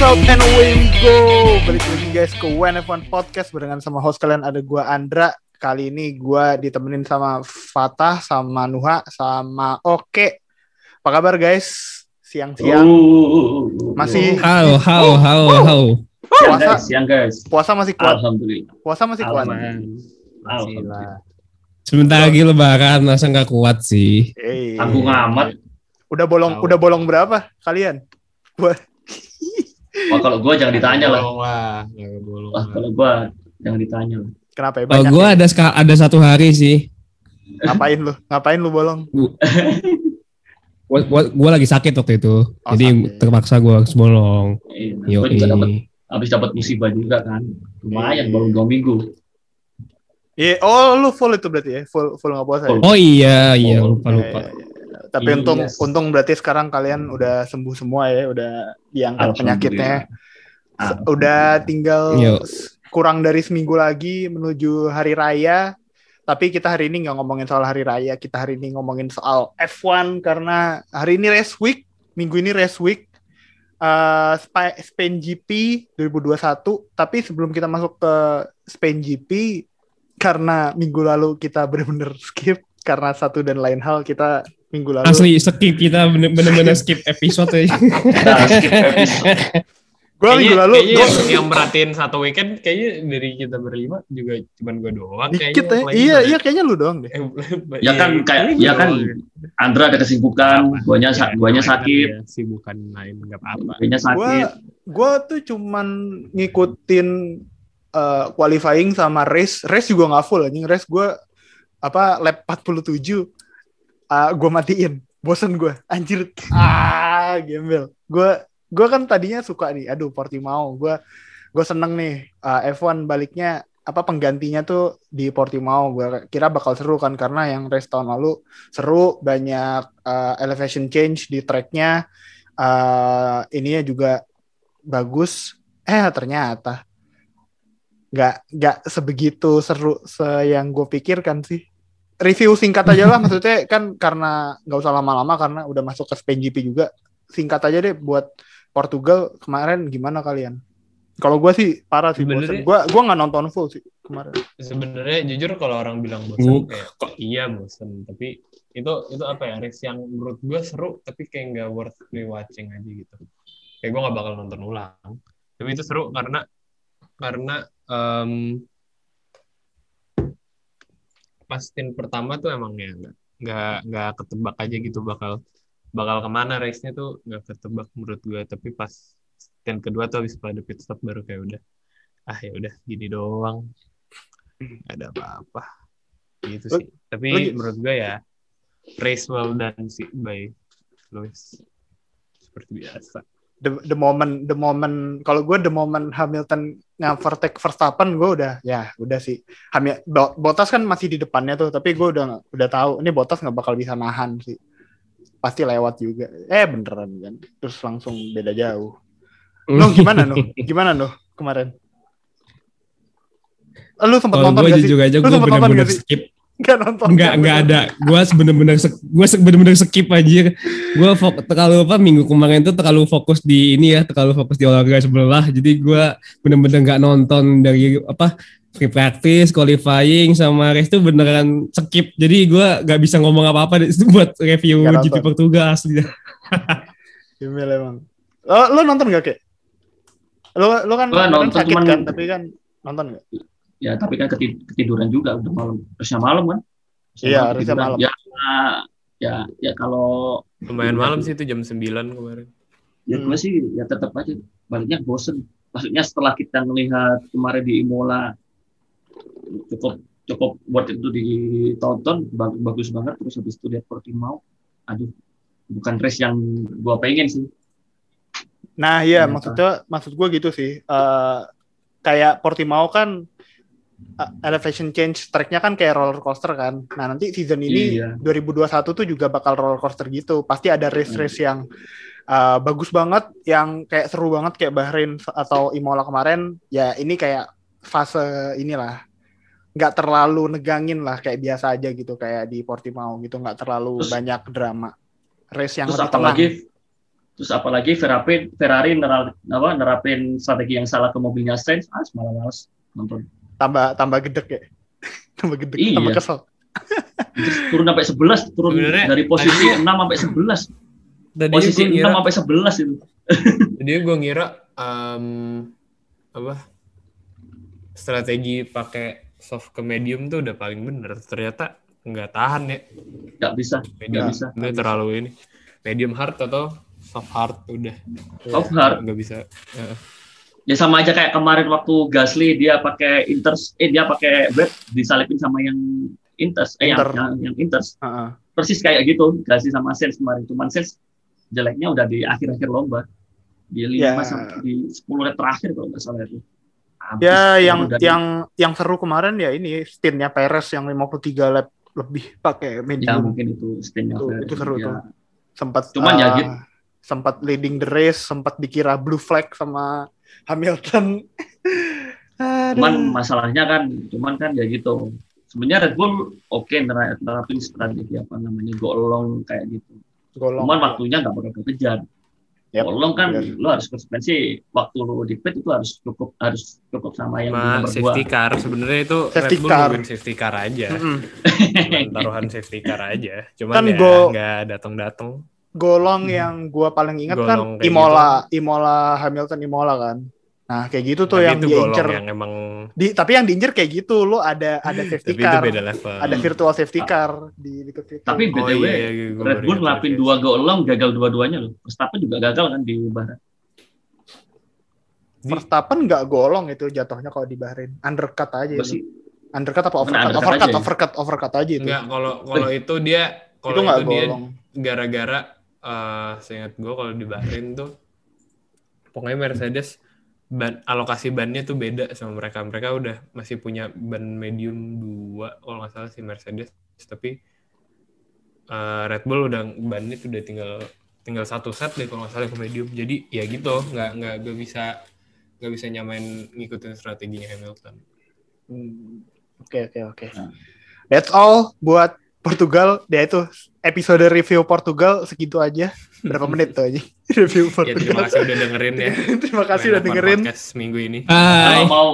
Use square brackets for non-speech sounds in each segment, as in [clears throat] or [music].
out and away we go. Balik lagi guys ke WNF1 Podcast barengan sama host kalian ada gua Andra. Kali ini gua ditemenin sama Fatah, sama Nuha, sama Oke. Apa kabar guys? Siang-siang. Uh, Masih Halo, halo, halo, halo. puasa siang guys. puasa masih kuat. Alhamdulillah. Puasa masih kuat. Alhamdulillah. Sebentar lagi lebaran, masa nggak kuat sih? Eh, Tanggung amat. Udah bolong udah bolong berapa kalian? Gua Wah kalau gua jangan ditanya lah. Wah kalau gua jangan ditanya lah. kenapa ya Oh, banyak? gue ya? ada ada satu hari sih. Ngapain lu? Ngapain lu bolong? [laughs] Gue lagi sakit waktu itu, Oh, jadi sakit. terpaksa gue harus bolong. Iya, gua juga dapat habis dapat musibah juga kan. Lumayan baru dua minggu. Iya, oh lu full itu berarti ya? Full full nggak puasa. ya? Oh iya, iya Oh, lupa lupa. Iya, iya, iya. Tapi Yes. untung untung berarti sekarang kalian udah sembuh semua ya, udah diangkat penyakitnya. Ah, Udah tinggal Yo. kurang dari seminggu lagi menuju hari raya. Tapi kita hari ini nggak ngomongin soal hari raya, kita hari ini ngomongin soal F1 karena hari ini race week, minggu ini race week. Uh, Spa- Spain GP 2021. Tapi sebelum kita masuk ke Spain GP, karena minggu lalu kita benar-benar skip karena satu dan lain hal kita minggu lalu. Asli skip kita bener- bener-bener skip episode ya. Kita skip episode. gue minggu lalu kayaknya gua, yang, yang merhatiin satu weekend kayaknya dari kita berlima juga cuman gue doang dikit ya. iya iya kayaknya lu doang deh. Eh, [laughs] Ya kan, iya, kayak- ya kan. Andra ada kesibukan, guanya Ya, guanya sakit, dia sibukan lain nggak apa-apa. Guanya sakit. gue tuh cuman ngikutin uh, qualifying sama race. Race juga nggak full anjing. Race gue apa lap 47 uh, gue matiin. Bosen gue anjir. Ah gembel. Gue gue kan tadinya suka nih aduh Portimao gue gue seneng nih uh, F1 baliknya apa penggantinya tuh di Portimao gue kira bakal seru kan karena yang race tahun lalu seru banyak uh, elevation change di tracknya. Uh, ininya juga bagus. Eh ternyata nggak nggak sebegitu seru se yang gue pikirkan sih review singkat aja lah maksudnya kan karena nggak usah lama-lama karena udah masuk ke Spain GP juga. Singkat aja deh buat Portugal kemarin gimana kalian? Kalau gue sih parah sih bosen Sebenarnya- gue gua nggak nonton full sih kemarin. Sebenarnya jujur kalau orang bilang Uh. bosan kayak kok iya bosan tapi itu itu apa ya race yang menurut gue seru tapi kayak nggak worth rewatching aja gitu. Kayak gue nggak bakal nonton ulang. Tapi itu seru karena karena em, pas stint pertama tuh emang ya nggak nggak nggak ketebak aja gitu bakal bakal ke mana race-nya tuh nggak ketebak menurut gue tapi pas stint kedua tuh habis pada pit stop baru kayak udah ah ya udah gini doang. Nggak ada apa-apa. Gitu sih. Tapi menurut gue ya race well done sih by Lewis. Seperti biasa the, the moment the moment kalau gue the moment Hamilton nge-overtake Verstappen gue udah ya udah sih. Hamil Bo- Bottas kan masih di depannya tuh tapi gue udah udah tahu ini Bottas nggak bakal bisa nahan sih. Pasti lewat juga. Eh beneran kan terus langsung beda jauh. Nuh gimana Nuh? [laughs] Gimana Nuh kemarin? Lu sempat nonton gue gak sih? jujur aja Lu gue sempet nonton gak sih? skip. Nggak nonton Enggak, enggak ada. Gue bener-bener gue bener-bener skip anjir. Gue terlalu apa minggu kemarin tuh terlalu fokus di ini ya, terlalu fokus di olahraga sebelah. Jadi gue bener-bener nggak nonton dari apa free practice, qualifying sama race tuh beneran skip. Jadi gue nggak bisa ngomong apa-apa buat review GP. Portugal asli. [laughs] Gimana emang lo, lo nonton gak kek lo lo kan Gua kemarin nonton, sakit cuman- kan tapi kan nonton gak Ya tapi kan keti- ketiduran juga udah malam. Harusnya malam kan? Harusnya Iya, malam harusnya malam. Ya, ya, ya kalau lumayan malam sih itu jam 9 kemarin ya Hmm. gue sih ya tetap aja baliknya bosen. Maksudnya setelah kita melihat kemarin di Imola cukup cukup buat itu ditonton bagus, bagus banget terus habis itu lihat Portimao aduh bukan race yang gua pengen sih Nah iya Ternyata. maksudnya maksud gue gitu sih Eh, kayak Portimao kan eh, elevation change tracknya kan kayak roller coaster kan. Nah nanti season ini Iya. 2021 tuh juga bakal roller coaster gitu. Pasti ada race-race yang eh, bagus banget, yang kayak seru banget kayak Bahrain atau Imola kemarin. Ya ini kayak fase inilah nggak terlalu negangin lah kayak biasa aja gitu kayak di Portimao gitu nggak terlalu Terus- banyak drama. Race yang terus tenang. apalagi Terus apalagi Ferrari Ferrari apa, nerapin strategi yang salah ke mobilnya Sainz, ah malah males nonton. Tambah tambah gedek ya. [laughs] tambah gedek, Iya. tambah kesel. Terus turun sampai 11, turun Sebenarnya dari posisi tadinya- 6 sampai 11. Tadi Posisi gue 6 ngira, sampai 11 itu. [laughs] jadi gue ngira em, apa strategi pakai soft ke medium tuh udah paling bener. Ternyata nggak tahan ya Nggak bisa, medium. nggak bisa. Ini terlalu ini. Medium hard atau soft hard udah Soft hard. nggak bisa. Heeh. Ya sama aja kayak kemarin waktu Gasly dia pakai Inters, eh dia pakai web disalipin sama yang Inters, eh yang, Inter. yang, yang Inters. Heeh. Persis kayak gitu, Gasly sama Sainz kemarin. Cuman Sainz jeleknya udah di akhir-akhir lomba. Di 5 Ya. sampai di 10 lap terakhir kalau nggak salah itu. Habis Ya yang dari- yang yang seru kemarin ya ini stintnya Perez yang 53 lap lebih pakai ya medium. mungkin itu stintnya Itu- itu seru Ya. tuh. sempat Cuman ya eh, gitu. sempat leading the race, sempat dikira blue flag sama Hamilton. Cuman masalahnya kan, cuman kan ya gitu. Sebenarnya Red Bull oke nera- nerapin strategi apa namanya go along kayak gitu. golong. Cuman waktunya nggak bakal kekejar. Yap, Go along kan bener. lo harus konsekuensi waktu lo di pit itu harus cukup harus cukup sama yang di Sama nomor dua. safety car sebenarnya itu Safety Red Bull car. safety car aja. Iya. Cuman taruhan safety car aja. Cuman Kan ya go- nggak datang-datang. Golong Hmm. yang gua paling ingat kan Golong kayak Imola, Imola Hamilton Imola kan. Nah, kayak gitu tuh Tapi yang itu dia golong incer. yang emang Di, tapi yang diincer kayak gitu, lo ada ada safety tapi itu car, beda level. ada virtual safety car di di situ. Tapi Oh BTW, iya, iya, gua Red Bull ngelapin dua go along gagal dua-duanya loh. Verstappen juga gagal kan di Bahrain. Verstappen nggak golong itu jatuhnya kalau di Bahrain. Undercut aja itu. sih Undercut apa overcut? undercut Overcut, aja ya? overcut, overcut aja itu. Enggak, kalau kalau itu dia kalau itu itu, dia golong. gara-gara eh seingat gue kalau di Bahrain tuh pokoknya Mercedes ban alokasi bannya tuh beda sama mereka. Mereka udah masih punya ban medium 2 kalau nggak salah si Mercedes, tapi eh, Red Bull udah bannya tuh udah tinggal tinggal satu set deh kalau nggak salah ke medium. Jadi ya gitu, nggak nggak nggak bisa nggak bisa nyamain ngikutin strateginya Hamilton. Hmm, Oke, oke, oke. That's all buat Portugal. Ya itu episode review Portugal segitu aja. Berapa menit tuh aja [laughs] review Ya Portugal. terima kasih udah dengerin ya. [laughs] terima kasih Main udah dengerin. podcast minggu ini. kalau mau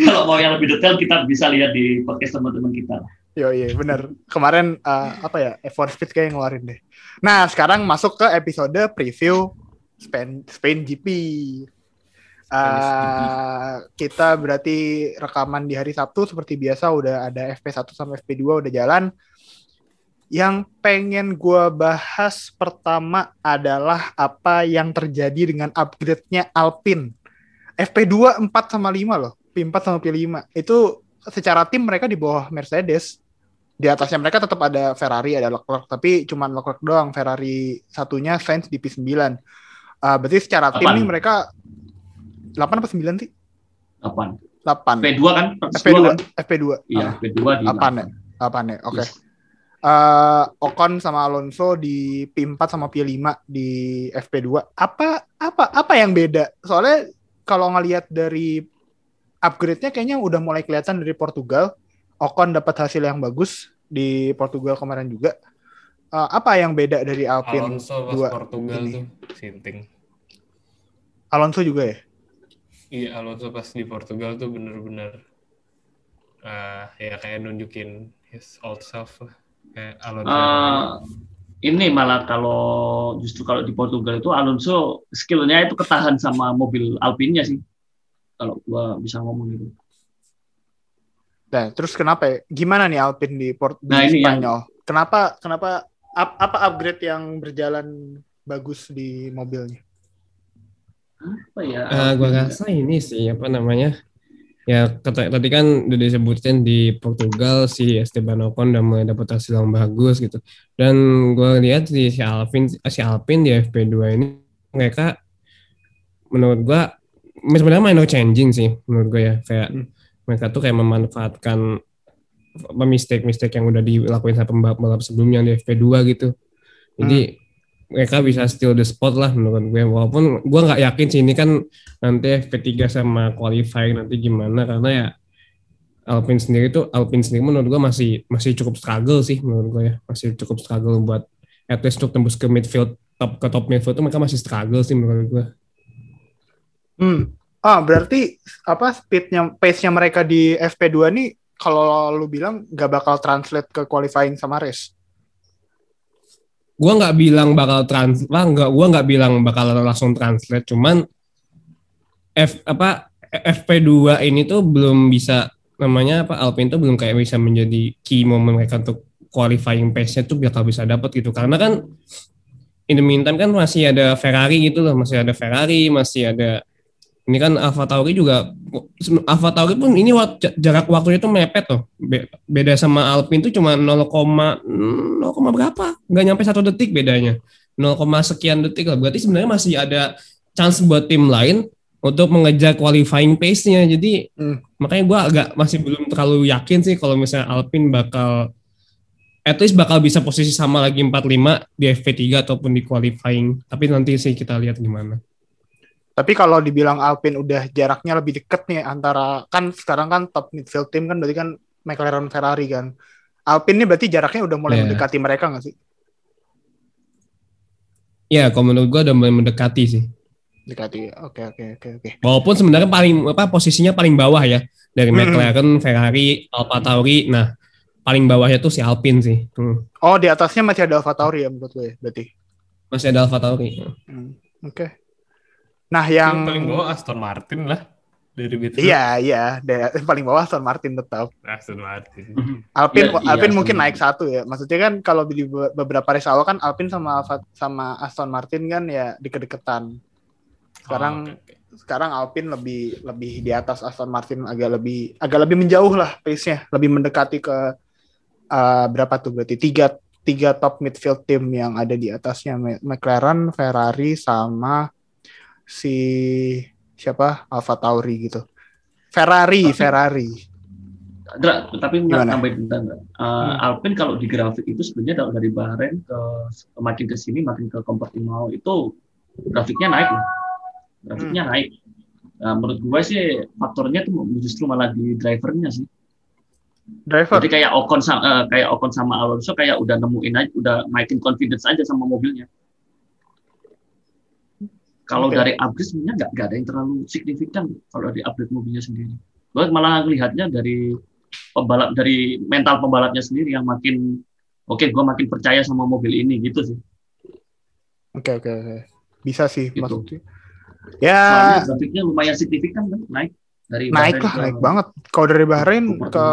kalau mau yang lebih detail kita bisa lihat di podcast teman-teman kita. Yo iya benar. Kemarin eh, apa ya F1 Speed kayak ngeluarin deh. Nah sekarang masuk ke episode preview Spain Spain GP. Eh, kita berarti rekaman di hari Sabtu seperti biasa udah ada FP1 sama FP2 udah jalan. Yang pengen gua bahas pertama adalah apa yang terjadi dengan upgrade-nya Alpine. FP2 4 sama 5 loh. P4 sama P5. Itu secara tim mereka di bawah Mercedes di atasnya mereka tetap ada Ferrari ada Leclerc tapi cuman Leclerc doang Ferrari satunya Sainz di P9 Ah, berarti secara tim Delapan. nih mereka 8 apa 9 sih? Kapan? 8 P2 kan? FP2 kan? FP2 Iya, P2 di 8 ya 8 ya oke Yes. Eh, Ocon sama Alonso di P4 sama P5 di FP2 apa apa apa yang beda soalnya kalau ngelihat dari upgrade-nya kayaknya udah mulai kelihatan dari Portugal Ocon dapat hasil yang bagus di Portugal kemarin juga Eh, apa yang beda dari Alpine Alonso pas dua Portugal ini. tuh sinting. Alonso juga ya Iya Alonso pas di Portugal tuh bener-bener eh, ya kayak nunjukin his old self lah. Kayak Alonso. Eh, ini malah kalau justru kalau di Portugal itu Alonso skillnya itu ketahan sama mobil Alpine-nya sih. Kalau gua bisa ngomong gitu. Nah, terus kenapa ya? Gimana nih Alpine di Port di Nah, ini yang- Spanyol? Kenapa kenapa ap- apa upgrade yang berjalan bagus di mobilnya? Apa ya? Eh, gua rasa ini sih apa namanya ya kata, tadi kan udah disebutin di Portugal si Esteban Ocon udah mulai dapat hasil yang bagus gitu. Dan gua lihat si si Alpine si Alpine di FP2 ini mereka menurut gua sebenarnya minor changing sih menurut gua ya. Kayak Hmm. mereka tuh kayak memanfaatkan mistake-mistake yang udah dilakuin sama pembalap-pembalap sebelumnya di FP2 gitu. Jadi mereka bisa steal the spot lah menurut gue walaupun gue nggak yakin sih ini kan nanti FP3 sama qualifying nanti gimana karena ya Alpine sendiri tuh Alpine sendiri menurut gue masih masih cukup struggle sih menurut gue ya masih cukup struggle buat at least untuk tembus ke midfield top ke top midfield tuh mereka masih struggle sih menurut gue. Hmm. Ah, berarti apa speednya, pace-nya mereka di FP2 nih kalau lu bilang gak bakal translate ke qualifying sama race. Gua nggak bilang bakal trans, lah nggak, gua nggak bilang bakal langsung translate, cuman F apa FP2 ini tuh belum bisa namanya apa Alpine tuh belum kayak bisa menjadi key moment mereka untuk qualifying pace-nya tuh bakal bisa dapat gitu. Karena kan in the meantime kan masih ada Ferrari gitu loh masih ada Ferrari masih ada ini kan Alfa Tauri juga Alfa Tauri pun ini wak- jarak waktunya tuh mepet Be- beda sama Alpine tuh cuma 0, 0, berapa? Nggak nyampe satu detik bedanya. 0, sekian detik lah. Berarti sebenarnya masih ada chance buat tim lain untuk mengejar qualifying pace-nya. Jadi Hmm. makanya gua agak masih belum terlalu yakin sih kalau misalnya Alpine bakal at least bakal bisa posisi sama lagi 45 di FP3 ataupun di qualifying. Tapi nanti sih kita lihat gimana Tapi kalau dibilang Alpine udah jaraknya lebih deket nih antara kan sekarang kan top midfield team kan berarti kan McLaren Ferrari kan. Alpine nih berarti jaraknya udah mulai Iya. mendekati mereka nggak sih? ya kalau menurut gua udah mulai mendekati sih Dekati. Oke oke oke oke. Walaupun sebenarnya paling apa posisinya paling bawah ya dari Hmm. McLaren, Ferrari, Alfa Tauri. Nah, paling bawahnya tuh si Alpine sih. Hmm. Oh di atasnya masih ada Alfa Tauri ya menurut gue berarti. Masih ada Alfa Tauri. Hmm, Oke. Nah yang Yang paling bawah Aston Martin lah dari Beatles. Iya iya da- paling bawah Aston Martin tetap. Aston Martin. [laughs] Alpine Iya, iya, Alpine Aston mungkin Martin. naik satu ya. Maksudnya kan kalau di be- beberapa race awal kan Alpine sama Alfa- sama Aston Martin kan ya deket-deketan. Sekarang Oh, oke, oke. sekarang Alpine lebih lebih di atas Aston Martin agak lebih agak lebih menjauh lah pace-nya, lebih mendekati ke uh, berapa tuh berarti tiga tiga top midfield team yang ada di atasnya McLaren, Ferrari sama si siapa Alfa Tauri gitu. Ferrari, Tapi- Ferrari. Dra, tapi nambahin bentar? Uh, Alpine kalau di grafik itu sebenarnya dari- dari Bahrain ke makin ke sini makin ke Portimao itu grafiknya naik loh. Grafiknya naik. Nah, menurut gue sih faktornya tuh justru malah di drivernya sih. Driver. Jadi kayak Ocon sama eh, kayak Ocon sama Alonso kayak udah nemuin aja, udah naikin confidence aja sama mobilnya. Kalau Oke. dari upgrade sebenarnya nggak nggak ada yang terlalu signifikan kalau di upgrade mobilnya sendiri. Gue malah lihatnya dari pembalap dari mental pembalapnya sendiri yang makin oke gue makin percaya sama mobil ini gitu sih. Oke oke oke. Bisa sih Gitu. maksudnya. Ya Soalnya grafiknya lumayan signifikan kan naik dari naik Bahrain lah, ke- naik banget. Kalau dari Bahrain ke ke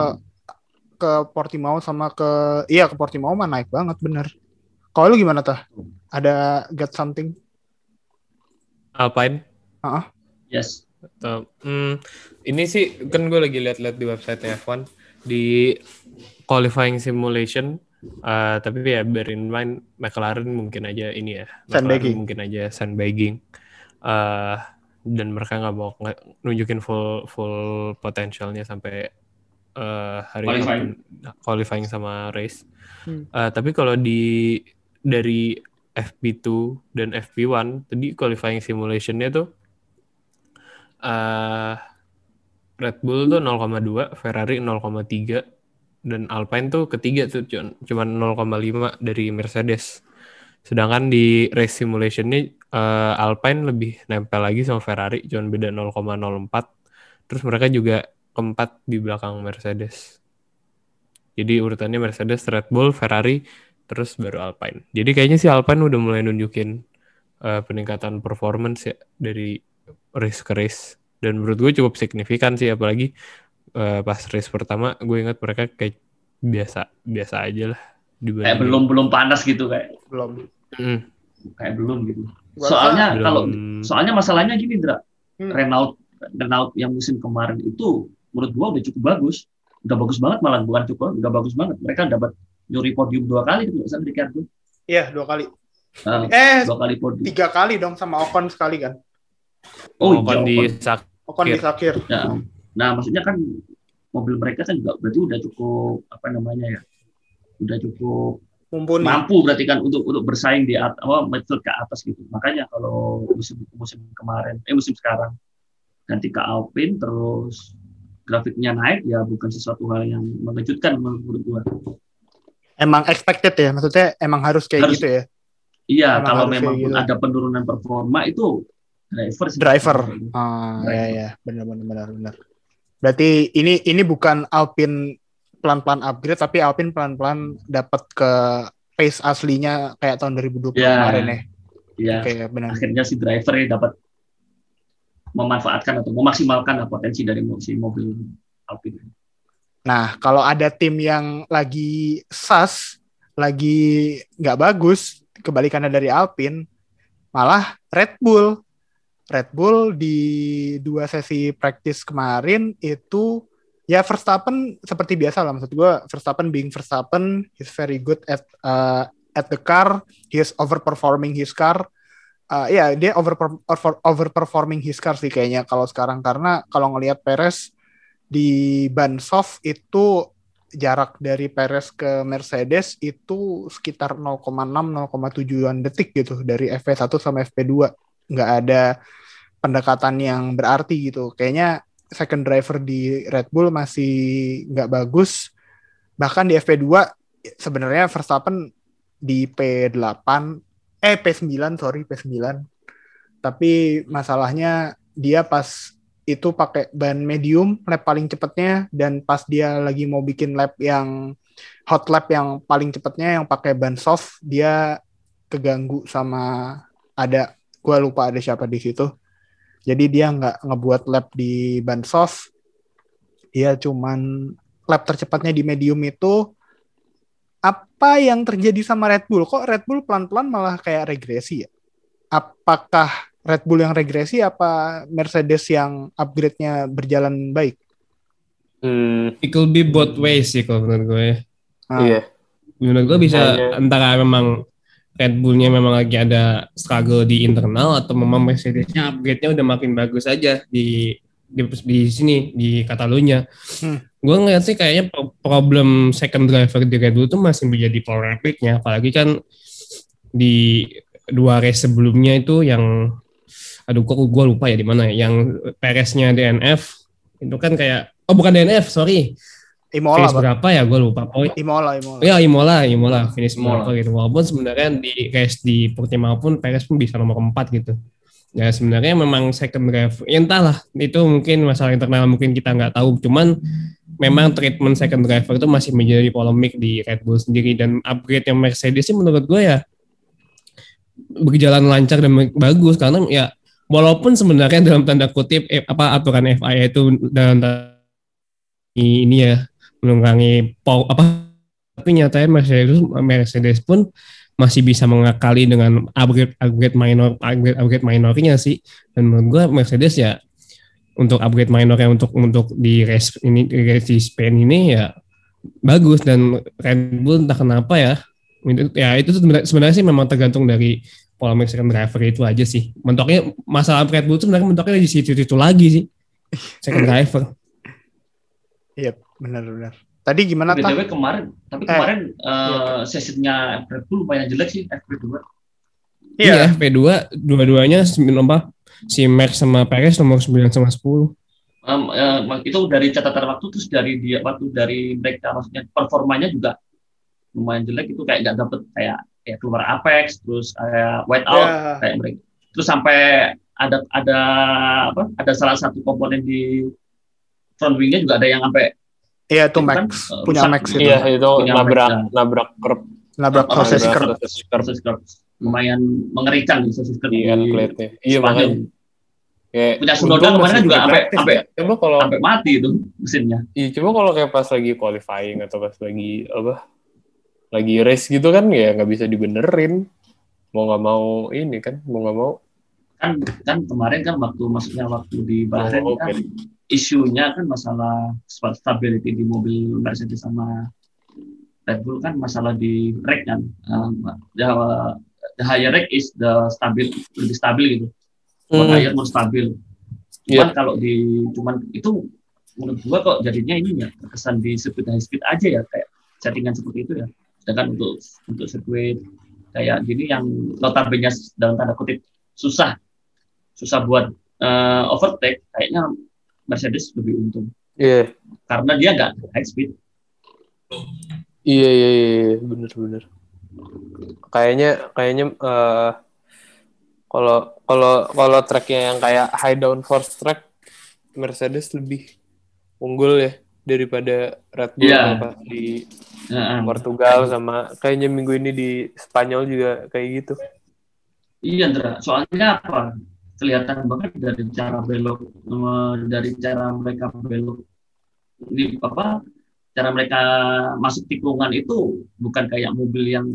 ke Portimao sama ke iya ke Portimao mah naik banget bener. Kalau lu gimana tah? Ada get something? Alpine. Yes. Atau, hmm, ini sih kan gue lagi lihat-lihat di website F1 di qualifying simulation. eh, tapi ya bear in mind McLaren mungkin aja ini ya. McLaren Sandbagging. mungkin aja sandbagging. Eh, dan mereka nggak mau nge- nunjukin full full potensialnya sampai eh, hari Qualifying. ini qualifying sama race. Hmm. Eh, tapi kalau di dari FP2 dan FP1 tadi qualifying simulationnya tuh eh Red Bull tuh 0,2, Ferrari 0,3 dan Alpine tuh ketiga tuh cu- cuma 0,5 dari Mercedes. Sedangkan di race simulation ini eh, Alpine lebih nempel lagi sama Ferrari cuma beda 0,04. Terus mereka juga keempat di belakang Mercedes. Jadi urutannya Mercedes, Red Bull, Ferrari, terus baru Alpine. Jadi kayaknya sih Alpine udah mulai nunjukin eh, peningkatan performance ya dari race ke race. Dan menurut gue cukup signifikan sih, apalagi eh, pas race pertama gue ingat mereka kayak biasa biasa aja lah Kayak dibanding belum belum panas gitu kayak Belum. Mm, kayak belum gitu. Soalnya belum- kalau soalnya masalahnya gini Dra, Hmm. Renault Renault yang musim kemarin itu menurut gua udah cukup bagus, udah bagus banget malah bukan cukup, udah bagus banget. Mereka dapat nyuri podium dua kali gitu sama Ricardo. Iya dua kali. Nah, Eh dua kali podium. tiga kali dong sama Ocon sekali kan. Oh, oh, kan iya, di Ocon. sak- Ocon di Sakir. Nah, nah, maksudnya kan mobil mereka kan juga berarti udah cukup apa namanya ya, udah cukup Mumpuni. mampu berarti kan untuk untuk bersaing di atas apa midfield ke atas gitu. Makanya kalau musim musim kemarin eh musim sekarang ganti ke Alpine terus grafiknya naik ya bukan sesuatu hal yang mengejutkan menurut gua. Emang expected ya, maksudnya emang harus kayak Harus. gitu ya. Iya, Emang kalau memang gitu. ada penurunan performa itu driver sih. driver. Ah, Driver. ya ya, benar benar benar benar. Berarti ini ini bukan Alpine pelan-pelan upgrade tapi Alpine pelan-pelan dapat ke pace aslinya kayak tahun 2020 Ya. kemarin ya. Iya. Oke, benar. Akhirnya si driver ini dapat memanfaatkan atau memaksimalkan potensi dari si mobil Alpine. Nah, kalau ada tim yang lagi sas, lagi nggak bagus, kebalikannya dari Alpine, malah Red Bull. Red Bull di dua sesi practice kemarin itu ya Verstappen seperti biasa lah maksud gue Verstappen being Verstappen he's very good at uh, at the car he's overperforming his car Uh, ya dia over, over overperforming his car sih kayaknya kalau sekarang karena kalau ngelihat Perez di ban soft itu jarak dari Perez ke Mercedes itu sekitar 0,6 0,7an detik gitu dari FP1 sama FP2 nggak ada pendekatan yang berarti gitu. Kayaknya second driver di Red Bull masih nggak bagus. Bahkan di FP2 sebenarnya Verstappen di P8 eh P9 sorry P9 tapi masalahnya dia pas itu pakai ban medium lap paling cepatnya dan pas dia lagi mau bikin lap yang hot lap yang paling cepatnya yang pakai ban soft dia keganggu sama ada gua lupa ada siapa di situ. Jadi dia nggak ngebuat lap di ban soft. Dia cuman lap tercepatnya di medium itu. Apa yang terjadi sama Red Bull? Kok Red Bull pelan-pelan malah kayak regresi ya? Apakah Red Bull yang regresi apa Mercedes yang upgrade-nya berjalan baik Hmm, It could be both ways sih kalau menurut gue. Ah. iya. Menurut gue bisa Hanya- antara memang Red Bullnya memang lagi ada struggle di internal atau memang Mercedesnya upgrade-nya udah makin bagus aja di di, di sini di Catalunya. Hmm. Gue ngeliat sih kayaknya pro- problem second driver di Red Bull tuh masih menjadi polemiknya, apalagi kan di dua race sebelumnya itu yang aduh kok gue lupa ya di mana ya yang Pereznya DNF itu kan kayak oh bukan DNF sorry Imola finish berapa ya gue lupa pokoknya Imola Imola Ya Imola, Imola finish Imola. berapa gitu. Walaupun sebenarnya di race di Portimao pun Perez pun bisa nomor 4 gitu. Ya sebenarnya memang second drive. Ya entahlah, itu mungkin masalah internal mungkin kita nggak tahu. Cuman memang treatment second driver itu masih menjadi polemik di Red Bull sendiri dan upgrade yang Mercedes sih menurut gue ya berjalan lancar dan bagus karena ya walaupun sebenarnya dalam tanda kutip eh, apa aturan FIA itu dalam tanda ini ya pow- apa tapi nyatanya Mercedes Mercedes pun masih bisa mengakali dengan upgrade upgrade minor upgrade upgrade minornya sih. Dan menurut gua Mercedes ya untuk upgrade minornya untuk untuk di race ini di race di Spain ini ya bagus. Dan Red Bull entah kenapa ya ya itu sebenarnya, sebenarnya sih memang tergantung dari polemik second driver itu aja sih. Mentoknya masalah Red Bull itu sebenarnya mentoknya di situ itu lagi sih. Second [laughs] driver. Iya benar-benar tadi gimana tah BTW kemarin, tapi Eh, kemarin eh, iya. sesinya Red Bull lumayan jelek sih FP2. Iya, P2 dua-duanya sembilan apa si Max sama Perez nomor 9 sama 10. Em, eh, itu dari catatan waktu terus dari dia waktu dari mereka maksudnya performanya juga lumayan jelek itu kayak nggak dapet kayak kayak keluar apex terus kayak white out Ya. kayak mereka terus sampai ada ada apa ada salah satu komponen di front wingnya juga ada yang sampai Iya itu Itu kan, Max eh, punya rusak. Max itu Iya, itu Punya nabrak mereka. nabrak kerb nabrak Oh, proses proses kerb proses curve. lumayan mengerikan di sesi di end plate-nya. Iya, makanya kayak punya Sunoda kemarin kan juga sampai sampai ya. Coba kalau sampai mati itu mesinnya iya, coba kalau kayak pas lagi qualifying atau pas lagi apa? Lagi race gitu kan ya nggak bisa dibenerin. Mau nggak mau ini kan, mau nggak mau. kan kan kemarin kan waktu maksudnya waktu di Bahrain Oh, kan oke. isunya kan masalah stability di mobil Mercedes sama Red Bull kan masalah di rack kan Um, the, the higher rack is the stabil lebih stabil gitu more Hmm. higher more stabil cuman kalau di cuman itu menurut gua kok jadinya ini ya terkesan di speed high speed aja ya kayak settingan seperti itu ya sedangkan untuk untuk sirkuit kayak gini yang notabene dalam tanda kutip susah. Susah buat eh, overtake kayaknya Mercedes lebih untung. Iya, karena dia nggak high speed. Iya, iya, iya, bener, bener. kayaknya kayaknya eh, kalau kalau kalau tracknya yang kayak high downforce track Mercedes lebih unggul ya daripada Red Bull yang pas di Heeh. Portugal sama kayaknya minggu ini di Spanyol juga kayak gitu. Iya, Ndra. Soalnya apa? Kelihatan banget dari cara belok, eh, dari cara mereka belok di apa? Cara mereka masuk tikungan itu bukan kayak mobil yang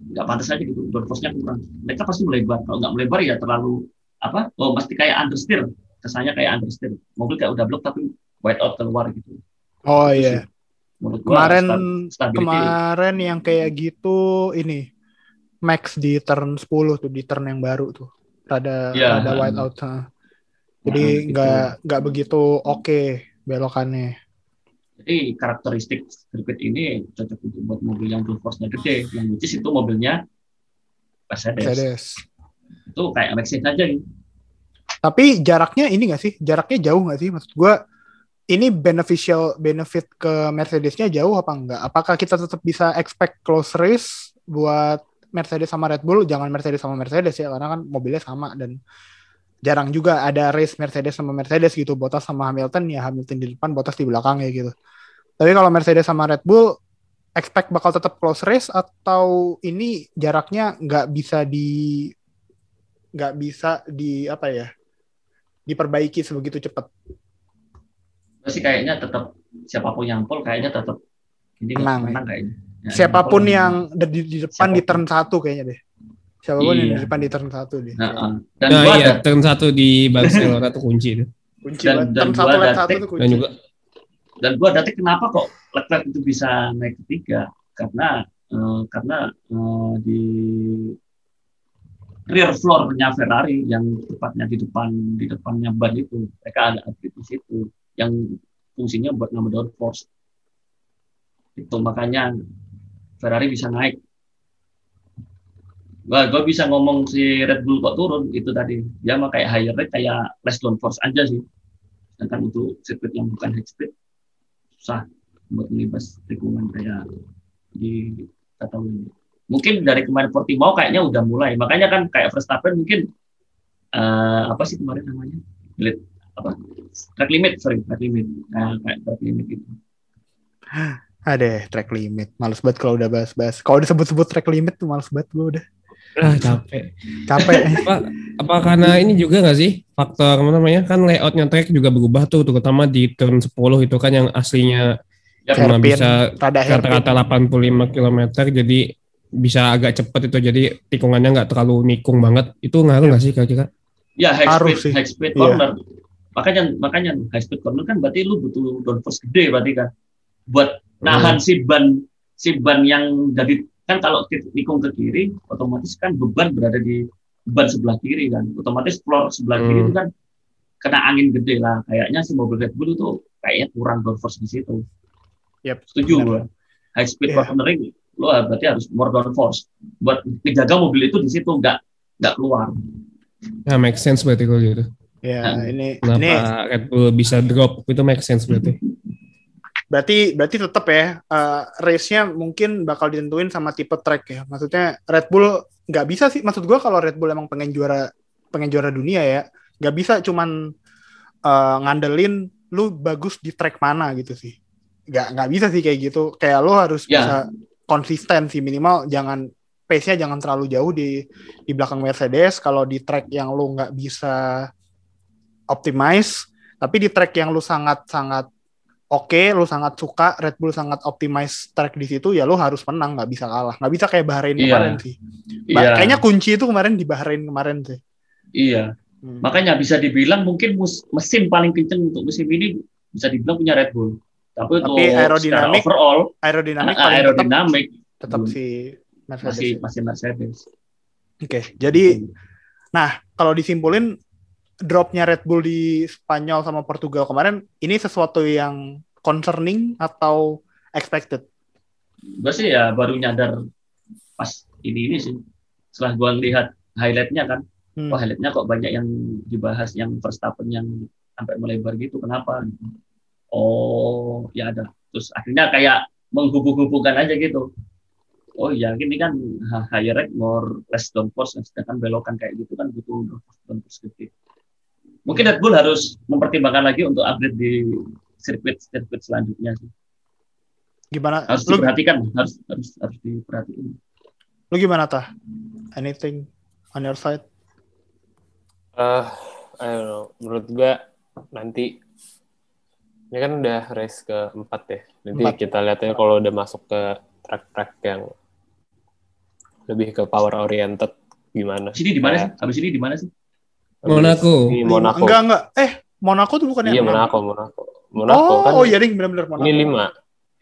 nggak pantas aja gitu. Downforce-nya kurang. Mereka pasti melebar. Kalau nggak melebar ya terlalu apa? Oh, pasti kayak understeer. Kesannya kayak understeer. Mobil kayak udah blok tapi white out keluar gitu. Oh iya. Menurut gua Kemarin yang kayak gitu ini Max di turn 10 tuh di turn yang baru tuh. Rada Iya, rada ha. white out. ha. Jadi Nah, gitu. nggak nggak begitu oke belokannya. Jadi karakteristik sirkuit ini cocok untuk buat mobil yang downforce-nya gede, yang which is itu mobilnya Mercedes. Mercedes. Itu kayak Mercedes aja gitu. Tapi jaraknya ini nggak sih? Jaraknya jauh nggak sih? Maksud gua ini beneficial benefit ke Mercedesnya jauh apa enggak? Apakah kita tetap bisa expect close race buat Mercedes sama Red Bull? Jangan Mercedes sama Mercedes ya, karena kan mobilnya sama dan jarang juga ada race Mercedes sama Mercedes gitu. Bottas sama Hamilton ya Hamilton di depan, Bottas di belakang ya gitu. Tapi kalau Mercedes sama Red Bull expect bakal tetap close race atau ini jaraknya nggak bisa di nggak bisa di apa ya diperbaiki sebegitu cepat Terus sih kayaknya tetap siapa pun yang pole kayaknya tetap ini Menang, ya. menang kayaknya. Ya, siapa pun yang di, di- di depan di Siapa pun. turn satu kayaknya deh siapa pun yang Iya. di depan di turn satu deh Nah, uh, dan Nah, gua iya, ada turn satu di Barcelona tuh kunci itu. kunci Dan- dan turn satu lap ada satu take- tuh Dan kunci juga dan gua ada take kenapa kok Leclerc itu bisa naik ketiga karena eh, karena eh, di rear floor-nya Ferrari yang tepatnya di depan di depannya ban itu mereka ada upgrade di situ yang fungsinya buat nambah downforce itu makanya Ferrari bisa naik Wah, gue bisa ngomong si Red Bull kok turun itu tadi dia mah kayak higher rate kayak less downforce aja sih sedangkan untuk sirkuit yang bukan high speed susah buat ngelibas tikungan kayak di Catalunya. Mungkin dari kemarin Portimao kayaknya udah mulai. Makanya kan kayak Verstappen mungkin eh, apa sih kemarin namanya? Apa? Track limit, sorry, track limit. Nah, kayak track limit itu. ada track limit males banget kalau udah bahas-bahas kalau disebut-sebut track limit tuh males banget gue udah ah capek. capek [laughs] Apa, apa karena ini juga nggak sih faktor apa namanya kan layoutnya track juga berubah tuh terutama di turn 10 itu kan yang aslinya Ya, cuma Hairpin, bisa rata-rata 85 km jadi bisa agak cepet itu jadi tikungannya nggak terlalu nikung banget itu ngaruh nggak sih kira-kira ya high Harus speed, sih. high speed Iya. corner. Makanya makanya high speed corner kan berarti lu butuh downforce gede berarti kan. Buat nahan si ban si ban yang dari kan kalau kita nikung ke kiri otomatis kan beban berada di ban sebelah kiri kan. Otomatis floor sebelah kiri Hmm. itu kan kena angin gede lah. Kayaknya si mobil Red Bull itu kayaknya kurang downforce di situ. Yap, Setuju gua. High speed Iya. cornering lu berarti harus more downforce buat menjaga mobil itu di situ nggak nggak keluar. nah make sense berarti kalau gitu ya Nah, ini kenapa ini Red Bull bisa drop? Itu make sense berarti. Berarti berarti tetap ya eh, race-nya mungkin bakal ditentuin sama tipe track ya. Maksudnya Red Bull nggak bisa sih. Maksud gua kalau Red Bull emang pengen juara pengen juara dunia ya nggak bisa cuman eh, ngandelin lu bagus di track mana gitu sih. Nggak nggak bisa sih kayak gitu. Kayak lu harus Ya. bisa konsisten sih. Minimal jangan pace-nya jangan terlalu jauh di di belakang Mercedes. Kalau di track yang lu nggak bisa optimize tapi di track yang lu sangat sangat oke lu sangat suka Red Bull sangat optimize track di situ ya lu harus menang nggak bisa kalah nggak bisa kayak Bahrain Iya. kemarin sih Ba- Iya. kayaknya kunci itu kemarin di Bahrain kemarin sih Iya. Hmm. Makanya bisa dibilang mungkin mesin paling kenceng untuk musim ini bisa dibilang punya Red Bull. Tapi untuk Tapi secara aerodinamik overall aerodinamik a- paling tetap aerodinamik tetap belum. si Mercedes masih ya. masih Mercedes. oke jadi nah kalau disimpulin dropnya Red Bull di Spanyol sama Portugal kemarin ini sesuatu yang concerning atau expected gue sih ya baru nyadar pas ini ini sih. Setelah gue lihat highlightnya kan, Hmm. wah highlightnya kok banyak yang dibahas yang Verstappen yang sampai melebar gitu. Kenapa? Gitu. Oh ya ada. Terus akhirnya kayak menghubung-hubungkan aja gitu. oh iya ini kan higher rate more less downforce sedangkan belokan kayak gitu kan butuh downforce gede mungkin Red Bull harus mempertimbangkan lagi untuk upgrade di sirkuit sirkuit selanjutnya sih Gimana? harus Lu, diperhatikan harus harus harus diperhatikan lu gimana tah? Anything on your side? Eh, I don't know. Menurut gua nanti ini kan udah race keempat ya. Nanti Empat. kita lihat ya kalau udah masuk ke track-track yang lebih ke power oriented gimana. sini di mana sih Kayak habis ini di mana sih Monaco. Di Monaco. Enggak enggak. Eh, Monaco tuh bukan Iya yang enam. Monaco, Monaco. Monaco oh, kan. oh iya ding benar-benar Monaco. Ini lima.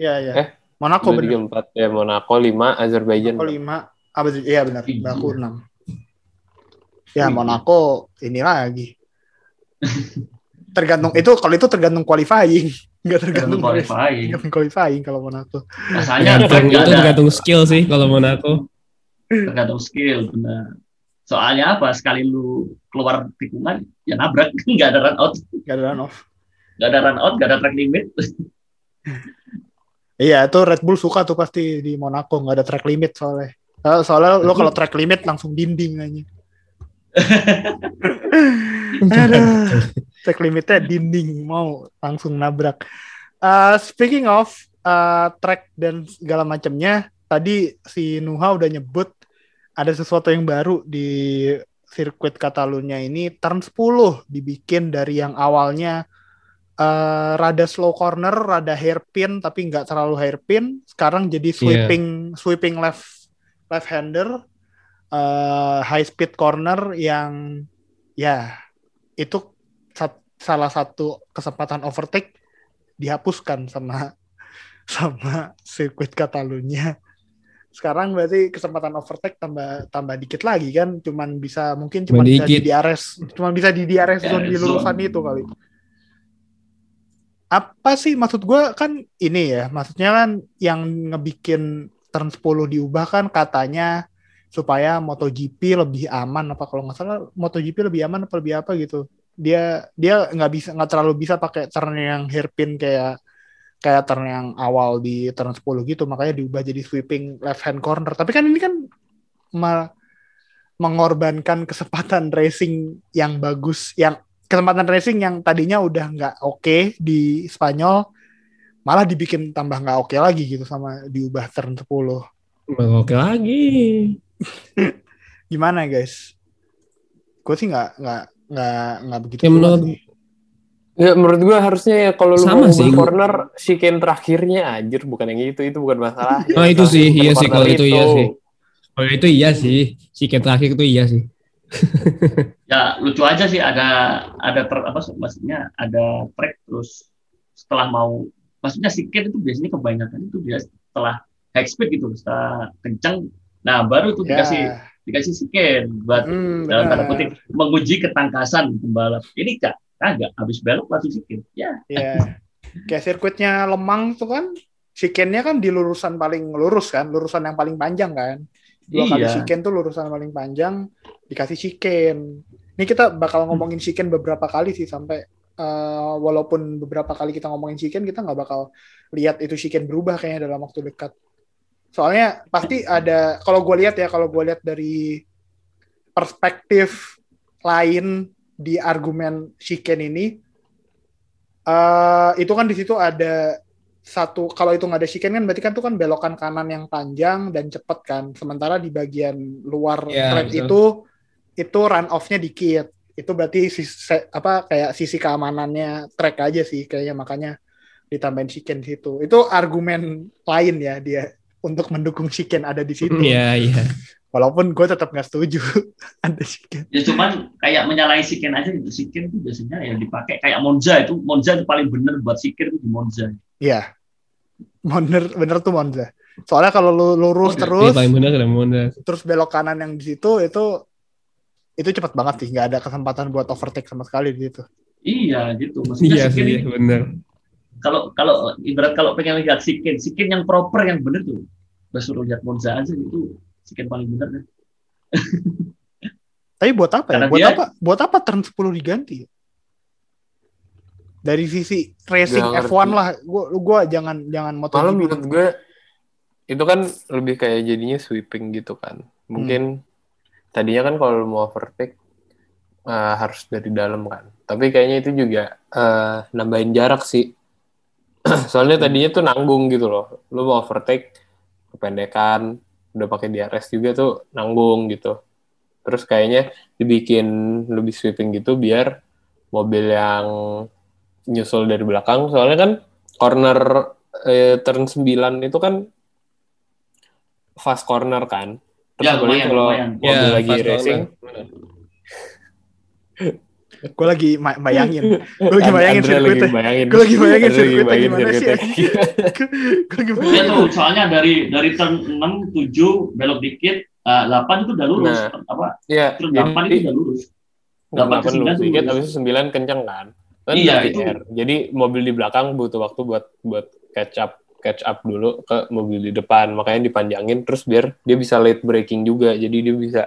Iya iya. Eh, Monaco benar. empat. Ya Monaco lima, Azerbaijan. Monaco lima. Ah, iya benar. Iya. Baku enam. Ya Iya. Monaco ini lagi. tergantung itu kalau itu tergantung qualifying, [laughs] nggak tergantung Tergantung qualifying. Tergantung qualifying kalau Monaco. Rasanya Tergantung, itu tergantung skill sih kalau Monaco. tergantung skill benar. Soalnya apa? Sekali lu keluar tikungan ya nabrak [laughs] nggak ada run out, Nggak ada run off. nggak ada run out, nggak ada track limit. [laughs] Iya, itu Red Bull suka tuh pasti di Monaco nggak ada track limit soalnya. Eh, Soalnya lo kalau track limit langsung dinding aja. [laughs] Track limitnya dinding mau langsung nabrak. Uh, speaking of uh, track dan segala macamnya, tadi si Nuha udah nyebut ada sesuatu yang baru di sirkuit Catalunya ini turn 10 dibikin dari yang awalnya eh, rada slow corner, rada hairpin tapi nggak terlalu hairpin. Sekarang jadi sweeping sweeping left left hander, eh, high speed corner yang ya itu sat- salah satu kesempatan overtake dihapuskan sama [laughs] sama sirkuit Catalunya. Sekarang berarti kesempatan overtake tambah tambah dikit lagi kan, cuman bisa mungkin cuma Cuma bisa di. DRS, cuma bisa di DRS zone di lulusan itu kali. Apa sih maksud gue kan ini ya, maksudnya kan yang ngebikin turn 10 diubah kan katanya supaya MotoGP lebih aman apa kalau nggak salah MotoGP lebih aman apa lebih apa gitu. Dia dia nggak bisa nggak terlalu bisa pakai turn yang hairpin kayak kayak turn yang awal di turn 10 gitu makanya diubah jadi sweeping left hand corner. Tapi kan ini kan me- mengorbankan kesempatan [laughs] racing yang bagus yang kesempatan racing yang tadinya udah nggak oke di Spanyol malah dibikin tambah nggak oke lagi gitu sama diubah turn 10. Oke lagi. [laughs] Gimana guys? Gue sih nggak nggak nggak nggak begitu. Ya, menurut- sih. Ya menurut gua harusnya ya kalau lu Sama mau sih. corner chicane terakhirnya anjir bukan yang itu itu bukan masalah. [laughs] Oh, itu sih, iya sih, kalau itu iya sih. Oh, Oh itu iya sih. Si terakhir itu iya sih. [laughs] ya lucu aja sih ada ada ter, apa maksudnya ada track terus setelah mau maksudnya siket itu biasanya kebanyakan itu dia setelah high speed gitu setelah kencang nah baru tuh Ya. dikasih dikasih siket buat Hmm, dalam tanda kutip menguji ketangkasan pembalap ini kak kagak habis belok langsung siket ya Iya. Kayak sirkuitnya Lemang tuh kan, chicane-nya kan di lurusan paling lurus kan, lurusan yang paling panjang kan. Dua kali Iya. chicane tuh lurusan paling panjang, dikasih chicane. Ini kita bakal ngomongin chicane beberapa kali sih sampai eh, walaupun beberapa kali kita ngomongin chicane, kita nggak bakal lihat itu chicane berubah kayaknya dalam waktu dekat. Soalnya pasti ada, kalau gue lihat ya, kalau gue lihat dari perspektif lain di argumen chicane ini, eh itu kan di situ ada satu kalau itu nggak ada chicane kan berarti kan itu kan belokan kanan yang panjang dan cepet kan sementara di bagian luar track betul. itu itu run off-nya dikit itu berarti sisi, apa kayak sisi keamanannya track aja sih kayaknya makanya ditambahin chicane di situ itu argumen lain ya dia untuk mendukung chicane ada di situ Iya iya. Walaupun gue tetap nggak setuju. [laughs] Ada chicane ya cuman kayak menyalahi siken aja gitu. Siken itu biasanya ya dipakai. Kayak Monza itu. Monza itu paling bener buat siken itu di Monza. Iya. Bener bener tuh Monza. Soalnya kalau lu lurus Oke. terus Iya paling benar ada Monza. terus belok kanan yang di situ itu itu cepat banget sih. Nggak ada kesempatan buat overtake sama sekali di situ. Iya gitu. Maksudnya Iya siken sih ini benar. kalau kalau ibarat kalau pengen lihat siken siken yang proper yang bener tuh. Suruh lihat Monza aja itu siken paling bener deh tapi buat apa ya Karena buat dia- apa buat apa turn 10 diganti dari sisi racing Nggak F1 ngerti. lah gua gua jangan jangan Malah MotoGP menurut gue itu kan lebih kayak jadinya sweeping gitu kan. Mungkin tadinya kan kalau mau overtake eh, harus dari dalam kan. Tapi kayaknya itu juga eh, nambahin jarak sih. [clears throat] Soalnya tadinya tuh nanggung gitu loh. Lu mau overtake kependekan, udah pakai DRS juga tuh nanggung gitu. Terus kayaknya dibikin lebih sweeping gitu biar mobil yang nyusul dari belakang. Soalnya kan corner eh, turn 9 itu kan fast corner kan. Terus Ya, lumayan, kalau lumayan. mobil Ya, lagi racing. [laughs] Gue lagi bayangin. Gue lagi bayangin lagi sirkuitnya. bayangin. Gue lagi bayangin sirkuitnya bayangin gimana sih. [laughs] Gue lagi bayangin. tuh, soalnya dari dari turn 6, 7 belok dikit, eh, 8 itu udah lurus. Nah, Apa? Iya, Turn 8 itu udah lurus. delapan 8 ke 9 lurus tuh dikit, lurus. habis itu 9 kenceng kan. Kan Iya, itu. air. Jadi mobil di belakang butuh waktu buat buat catch up catch up dulu ke mobil di depan. Makanya dipanjangin terus biar dia bisa late braking juga. Jadi dia bisa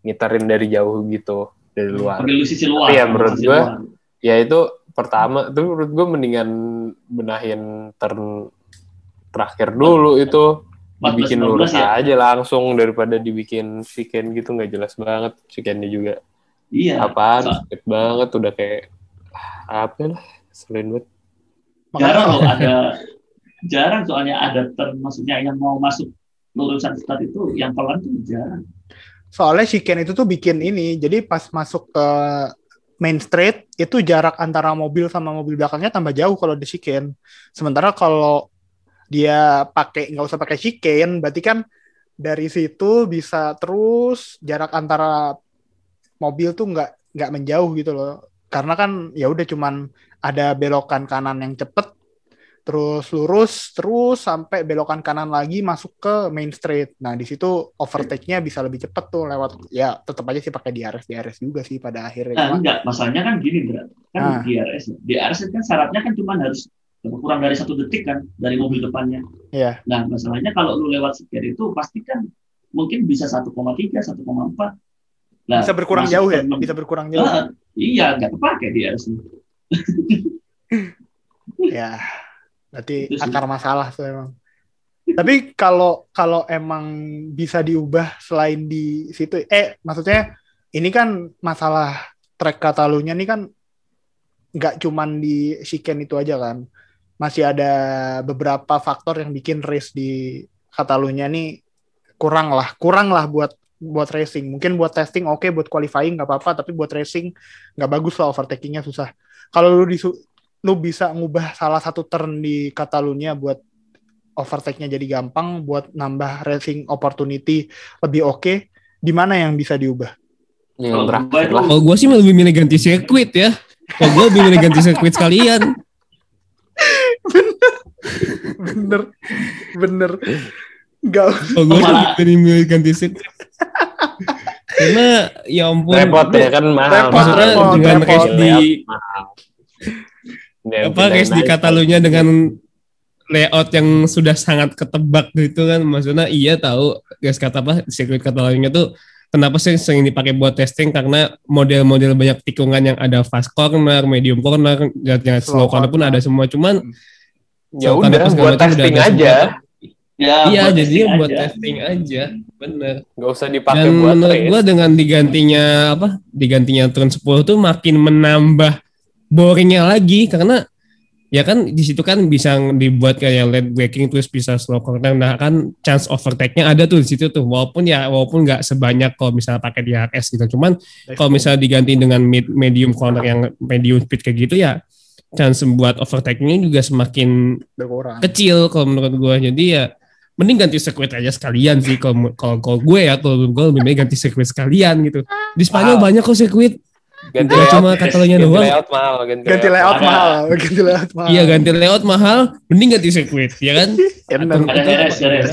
ngitarin dari jauh gitu dari luar. Ambil lu sisi luar. Tapi ya menurut luar. Ya itu pertama, tapi menurut gue mendingan benahin turn terakhir dulu itu 14, dibikin 15 lurus ya? aja langsung daripada dibikin chicane gitu nggak jelas banget chicane-nya juga Iya. apaan so- banget udah kayak ah, apa lah selain banget Jarang loh ada jarang soalnya ada turn maksudnya yang mau masuk lurusan start itu yang pelan tuh jarang. Soalnya chicane itu tuh bikin ini. Jadi pas masuk ke main street itu jarak antara mobil sama mobil belakangnya tambah jauh kalau di chicane. Sementara kalau dia pakai nggak usah pakai chicane, berarti kan dari situ bisa terus jarak antara mobil tuh nggak nggak menjauh gitu loh. Karena kan ya udah cuman ada belokan kanan yang cepet terus lurus terus sampai belokan kanan lagi masuk ke main street. Nah, di situ overtake-nya bisa lebih cepet tuh lewat ya tetap aja sih pakai DRS DRS juga sih pada akhirnya. Nah, Cuma- enggak, masalahnya kan gini, Bro. Kan Ah. DRS. DRS kan syaratnya kan cuma harus kurang dari satu detik kan dari mobil depannya. Iya. Nah, masalahnya kalau lu lewat sekian itu pasti kan mungkin bisa 1,3, 1,4. Nah, bisa berkurang jauh ya, bisa berkurang jauh. Ah, iya, nggak kepake DRS-nya. [laughs] Ya, berarti Itu sih. akar masalah tuh emang. Tapi kalau kalau emang bisa diubah selain di situ, eh maksudnya ini kan masalah track Katalunya nih kan nggak cuman di chicane itu aja kan, masih ada beberapa faktor yang bikin race di Katalunya nih kurang lah, kurang lah buat buat racing. Mungkin buat testing oke, buat qualifying nggak apa-apa, tapi buat racing nggak bagus lah, overtakingnya susah. Kalau lu disu- lu bisa ngubah salah satu turn di Catalunya buat overtake-nya jadi gampang, buat nambah racing opportunity lebih oke, di mana yang bisa diubah? yang Kalau terakhir gua itu- lah Kalau gue sih lebih milih ganti sirkuit ya. Kalau gue lebih milih ganti sirkuit sekalian. bener, bener. Gak Kalau gue lebih milih ganti sirkuit. Karena ya ampun. repot ya kan mahal Repot, Maksudnya repot, dengan repot. di mahal apa race di Katalunya dengan layout yang sudah sangat ketebak gitu kan? Maksudnya iya tahu guys kata apa sirkuit Katalunya tuh kenapa sih sering dipakai buat testing? Karena model-model banyak tikungan yang ada fast corner, medium corner, dan slow Slow corner pun ada semua. Cuman ya slow udah buat udah testing aja. semua. Ya, iya buat jadi testing buat aja. testing aja. Bener. Nggak usah dipakai dan buat menurut race. gua dengan digantinya apa digantinya turn 10 tuh makin menambah boringnya lagi karena ya kan di situ kan bisa dibuat kayak late braking terus bisa slow corner. Nah kan chance overtake-nya ada tuh di situ tuh. Walaupun ya walaupun nggak sebanyak kalau misalnya pakai di HS gitu. Cuman kalau misalnya diganti dengan mid, medium corner yang medium speed kayak gitu ya chance buat overtake-nya juga semakin berkurang. kecil kalau menurut gue jadi ya mending ganti sirkuit aja sekalian sih kalau kalau kalau gue ya. Kalau gue lebih baik ganti sirkuit sekalian gitu. Di Spanyol Wow. banyak kok sirkuit ganti Gak layout cuma Catalunya ganti doang layout mahal ganti, Ganti layout Ada. mahal, ganti layout mahal. iya ganti layout mahal mending ganti sirkuit ya kan [laughs] Ya, bener. Ada Heres, Heres.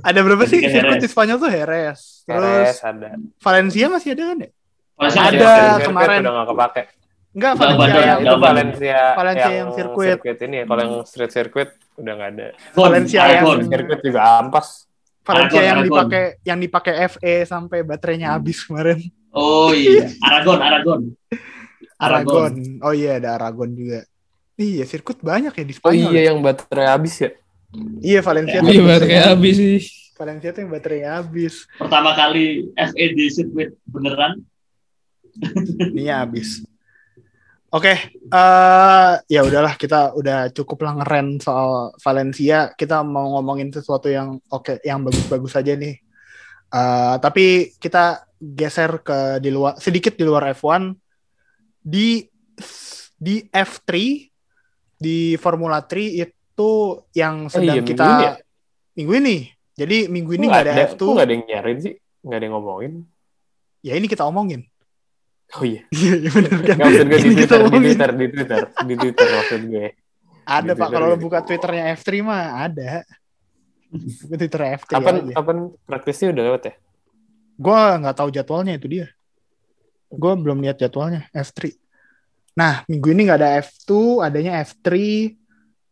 Ada berapa sih Ganti sirkuit di Spanyol tuh Heres. Terus ada Valencia masih ada kan ya? Masih Ada, Sirkuit kemarin. udah nggak kepake Enggak, Valencia bandar, yang itu Valencia, Valencia yang sirkuit. ini ya kalau yang street circuit udah nggak ada Valencia yang- sirkuit juga ampas Valencia yang dipakai yang dipakai FE sampai baterainya habis kemarin. Oh iya, Aragon, Aragon. Aragon. Oh iya ada Aragon juga. Iya, sirkuit banyak ya di oh Spanyol. iya ya? yang baterai habis ya Iya Valencia tuh Iya yang baterai baterainya- habis sih. Valencia tuh yang baterainya habis. Pertama kali FA di sirkuit beneran. [laughs] Ini habis. Oke, eh ya udahlah kita udah cukup lah ngeren soal Valencia. Kita mau ngomongin sesuatu yang oke, yang bagus-bagus aja nih. Eh tapi kita geser ke di luar sedikit di luar F1 di di F3 di Formula 3 itu yang sedang iya, minggu kita ini ya? minggu ini. Jadi minggu ini nggak ada, F2. Kok nggak ada yang nyarin sih? Nggak ada yang ngomongin? Ya ini kita omongin. Oh iya. [laughs] Iya bener kan? Nggak maksud gue di Twitter, di. Twitter, di Twitter, di Twitter maksud gue. Ada Di pak, Twitter kalau lo buka twitternya F3 mah ada. Buka Twitter F3 Kapan aja. kapan praktisnya udah lewat ya? Gue nggak tahu jadwalnya itu dia. Gue belum lihat jadwalnya F3. Nah minggu ini nggak ada F2, adanya F3.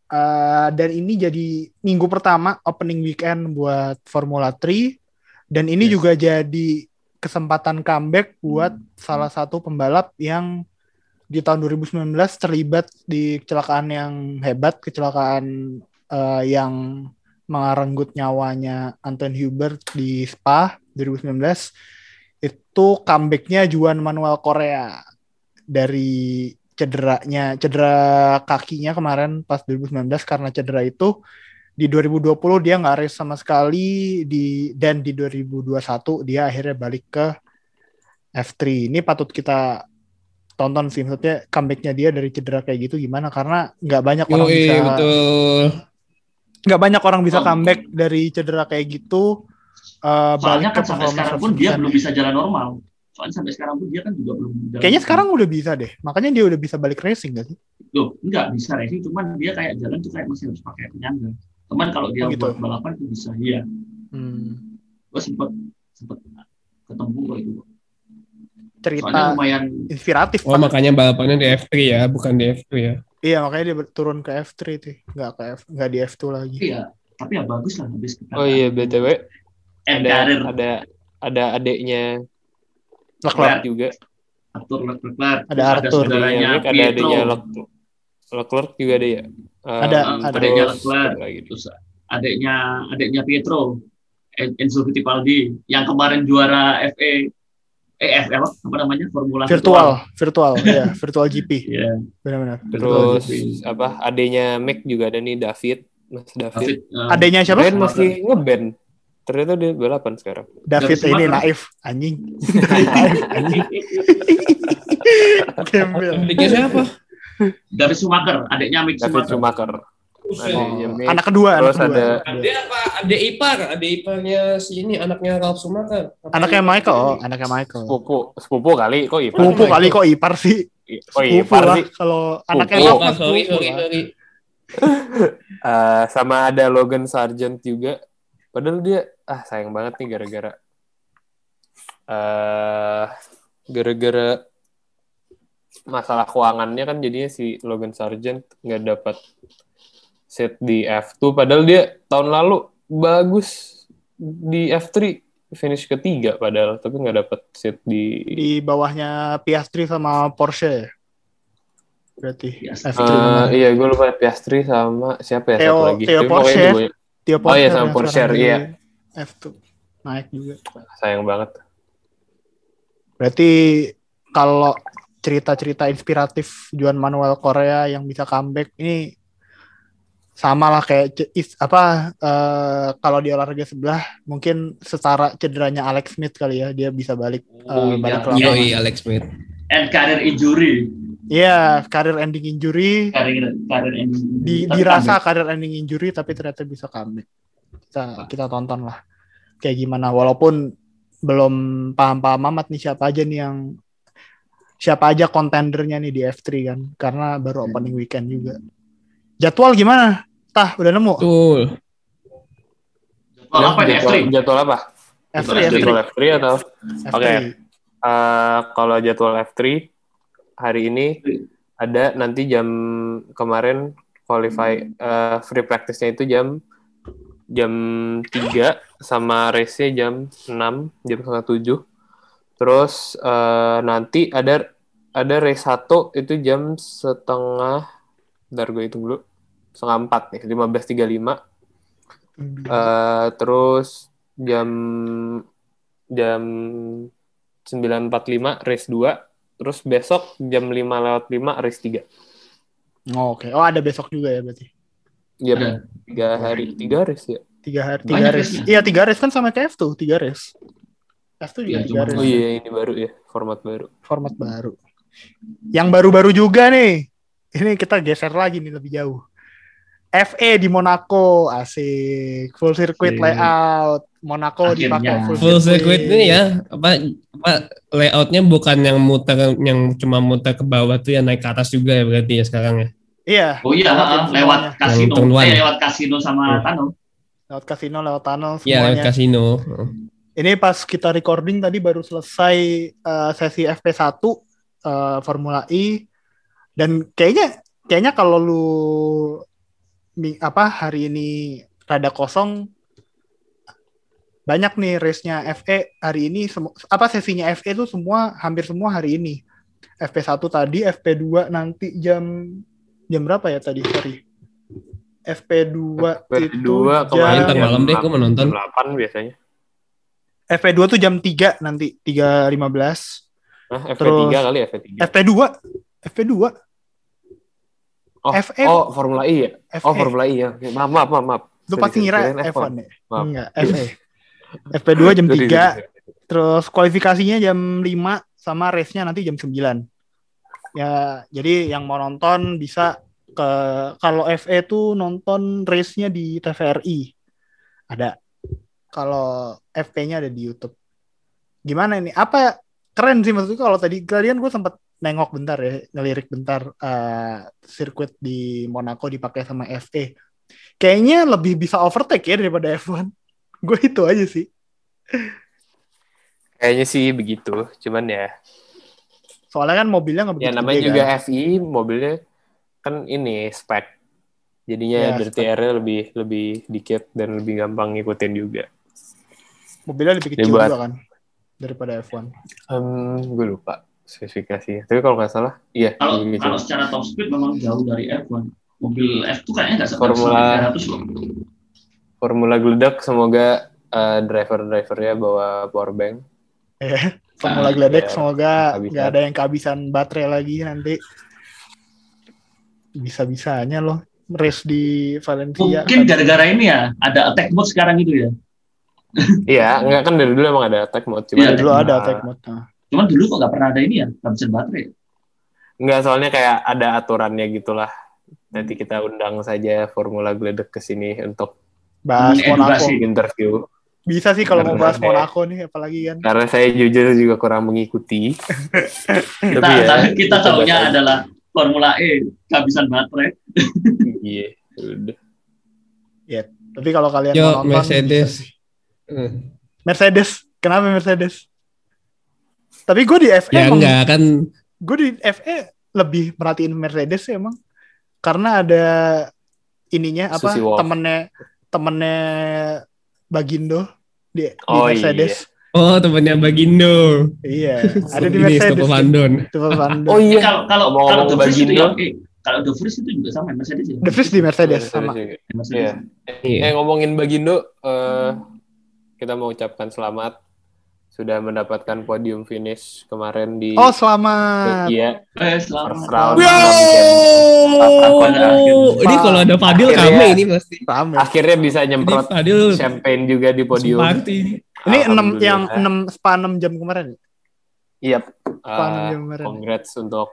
Eh, dan ini jadi minggu pertama opening weekend buat Formula 3. Dan ini Yes. juga jadi kesempatan comeback buat salah satu pembalap yang di tahun 2019 terlibat di kecelakaan yang hebat, kecelakaan eh, yang merenggut nyawanya Anton Hubert di Spa 2019 itu comebacknya Juan Manuel Korea dari cederanya cedera kakinya kemarin pas 2019 karena cedera itu di 2020 dia nggak race sama sekali di dan di 2021 dia akhirnya balik ke F3 ini patut kita tonton sih maksudnya comebacknya dia dari cedera kayak gitu gimana karena nggak banyak orang bisa betul. Nggak banyak orang bisa Oh. comeback dari cedera kayak gitu eh, Soalnya kan sampai sekarang pun dia 100%. belum bisa jalan normal. Soalnya sampai sekarang pun dia kan juga belum jalan Kayaknya normal. sekarang udah bisa deh. Makanya dia udah bisa balik racing gak sih? Loh, enggak bisa racing, cuman dia kayak jalan tuh kayak masih harus pakai penyangga. Cuman kalau dia Oh, gitu. buat balapan itu bisa, iya. Hmm. Gue sempet sempet ketemu kok itu. Soalnya Cerita lumayan inspiratif. Oh makanya balapannya di F3 ya, bukan di F2 ya. Iya makanya dia turun ke F3 tuh. Nggak ke F, nggak di F2 lagi. tapi ya tapi ya bagus lah habis kita Oh iya btw and ada karir ada ada adiknya Leclerc. juga. Arthur Leclerc Ada Arthur. saudaranya Ada Pietro adiknya Lec- Leclerc juga ada ya. Um, Ada, ada. Adiknya Leclerc. terus adiknya adiknya Pietro En- Enzo Fittipaldi yang kemarin juara FA eh apa, apa namanya Formula Virtual, virtual, ya, virtual [laughs] GP. Iya, Benar-benar. Terus GP. apa adiknya Mac juga ada nih David, Mas David. David eh, Adanya siapa? Keren masih ngeband. Ternyata dia balapan sekarang. David David ini naif, anjing. naif, [laughs] anjing. Gembel. Adiknya siapa? David Schumacher adiknya Mick David Schumacher Mick. Anak kedua, anak Terus kedua. ada- Adik apa? Adik ipar, adik iparnya si ini anaknya Ralph Schumacher. Anaknya Michael, oh, anaknya Michael. Sepupu, sepupu kali kok ipar. Sepupu kali kok ipar sih. Oh Sepupu ipar lah. sih. Kalau anaknya Oh, mah sorry, sorry, sorry. [laughs] Eh, sama ada Logan Sargent juga. Padahal dia ah sayang banget nih gara-gara eh gara-gara masalah keuangannya kan jadinya si Logan Sargent nggak dapat set di F2 padahal dia tahun lalu bagus di F3 finish ketiga padahal tapi nggak dapat set di Di bawahnya Piastri sama Porsche ya? Berarti Piastri. F3 Eh, kemarin. iya gue lupa Piastri sama siapa ya Theo- satu lagi Theo Tapi Porsche. dua- Tio Oh iya, sama Porsche, di iya. F2 naik juga. sayang banget Berarti kalau cerita-cerita inspiratif Juan Manuel Korea yang bisa comeback ini sama lah kayak apa eh, kalau di olahraga sebelah mungkin setara cederanya Alex Smith kali ya dia bisa balik eh, Oh, balik ke iya. Yoi, Alex Smith. and career injury Iya, karir ending injury career career injury di, Tapi dirasa comeback. karir ending injury tapi ternyata bisa comeback. Kita kita tonton lah kayak gimana walaupun belum paham-paham amat nih siapa aja nih yang siapa aja kontendernya nih di F3 kan karena baru opening weekend juga. Jadwal gimana? Tah, udah nemu? Betul. Jadwal apa nih jadwal, F3 jadwal apa F3, Jadwal F3. jadwal F3 atau F3. Oke. Eh, kalau jadwal F3 hari ini ada nanti jam kemarin qualify eh, free practice-nya itu jam jam 3 sama race-nya jam 6, jam setengah 7. Terus eh, nanti ada ada race 1 itu jam setengah Bentar gue hitung dulu. Setengah 4 nih, 15.35. Eh, terus jam jam 9.45 race 2 terus besok jam 5 lewat 5 race 3 Oh, Oke. Oh ada besok juga ya berarti. Iya, Ada. tiga hari, tiga race ya. Tiga hari, tiga race. race-nya. Iya tiga race kan sama kayak F tuh, tiga race. F tuh juga Iya, tiga race. Oh iya, ini baru ya, format baru. Format baru. Yang baru-baru juga nih. Ini kita geser lagi nih lebih jauh. FE di Monaco, asik. Full circuit Asik. layout. Monaco dipakai full, Full circuit ini ya apa apa layoutnya bukan yang muter yang cuma muter ke bawah tuh yang naik ke atas juga ya berarti ya sekarang ya. Iya. Oh iya, lewat semuanya. kasino, eh, lewat kasino sama Hmm. tunnel. Lewat kasino, lewat tunnel, Iya lewat semuanya. kasino. Ini pas kita recording tadi baru selesai eh, sesi FP1 eh, Formula E dan kayaknya kayaknya kalau lu apa hari ini rada kosong banyak nih race-nya FE hari ini apa sesinya FE itu semua hampir semua hari ini. FP1 tadi, FP2 nanti jam jam berapa ya tadi? Sorry. FP2 itu Dua kemarin jam, malam deh, gua mau nonton. 8 biasanya. FP2 tuh jam 3 nanti 3.15. Hah, FP3 Terus- kali ya, FP3. FP2 FP2 Oh, FE. oh, Formula E ya? FE. Oh, Formula E ya. Maaf, maaf, maaf, maaf. Lu pasti ngira kirain F1 ya? Maaf. Enggak, FE. FP2 jam Sorry, 3, sorry. terus kualifikasinya jam 5 sama race-nya nanti jam 9. Ya, jadi yang mau nonton bisa ke kalau FE tuh nonton race-nya di TVRI. Ada. Kalau FP-nya ada di YouTube. Gimana ini? Apa keren sih maksudnya kalau tadi kalian gue sempat nengok bentar ya, ngelirik bentar eh, sirkuit di Monaco dipakai sama FE. Kayaknya lebih bisa overtake ya daripada F1. [laughs] Gue itu aja sih. Kayaknya sih begitu. Cuman ya, Soalnya kan mobilnya nggak ya begitu namanya gede juga kan. FI, mobilnya kan ini spek. Jadinya Ya, dari. TR-nya lebih lebih dikit dan lebih gampang ngikutin juga. Mobilnya lebih kecil Dibuat. juga kan daripada F1. Hmm, gue lupa spesifikasinya. Tapi kalau nggak salah, iya. Kalau kalau secara top speed memang jauh dari F1. Mobil F tuh kayaknya nggak Formula- 300 loh. Formula geledak, semoga eh, driver-drivernya bawa powerbank. Ya, Formula Ah, Gledek ya, semoga nggak ada yang kehabisan baterai lagi nanti. Bisa-bisanya loh race di Valencia. Mungkin gara-gara ini ya, ada attack mode sekarang itu ya. Iya, nggak kan dari dulu emang ada attack mode. Cuma Iya, dulu eh, ada attack mode. Nah. Cuman dulu kok nggak pernah ada ini ya, kehabisan baterai. Nggak, soalnya kayak ada aturannya gitulah. Nanti kita undang saja Formula Gledek ke sini untuk Bahas Monaco. Mengedukasi. interview. Bisa sih kalau mau bahas saya- Monaco nih apalagi kan. Karena saya jujur juga kurang mengikuti. [laughs] Kita Tapi ya, kita kita tahunya adalah Formula E, kehabisan baterai. [laughs] Iya, udah. Tapi kalau kalian Yo, mau nonton Mercedes. Mercedes. Kenapa Mercedes? Tapi gue di FE Ya emang enggak kan gue di FE lebih merhatiin Mercedes sih emang karena ada ininya apa Susi Wolf. temennya temennya Bagindo di, di Oh, Mercedes oh temannya Bagindo. iya, [laughs] ada di Ini Mercedes Stoffel Van Dorn. Stoffel Van [laughs] Dorn. Oh iya. kalau kalau kalau The itu Bagindo. kalau The Vries itu juga sama Mercedes ya. De Vries di Mercedes Mercedes sama. Mercedes. Iya. Iya. Eh ngomongin Bagindo, eh, kita mau ucapkan selamat sudah mendapatkan podium finish kemarin di oh selamat Iya, Eh, first selamat. round. Yo! Ini kalau ada Fadil Akhirnya- rame ini pasti. Akhirnya bisa nyemprot Fadil champagne juga di podium. party ini. ini enam yang enam spa enam jam kemarin Iya. Eh, jam kemarin congrats untuk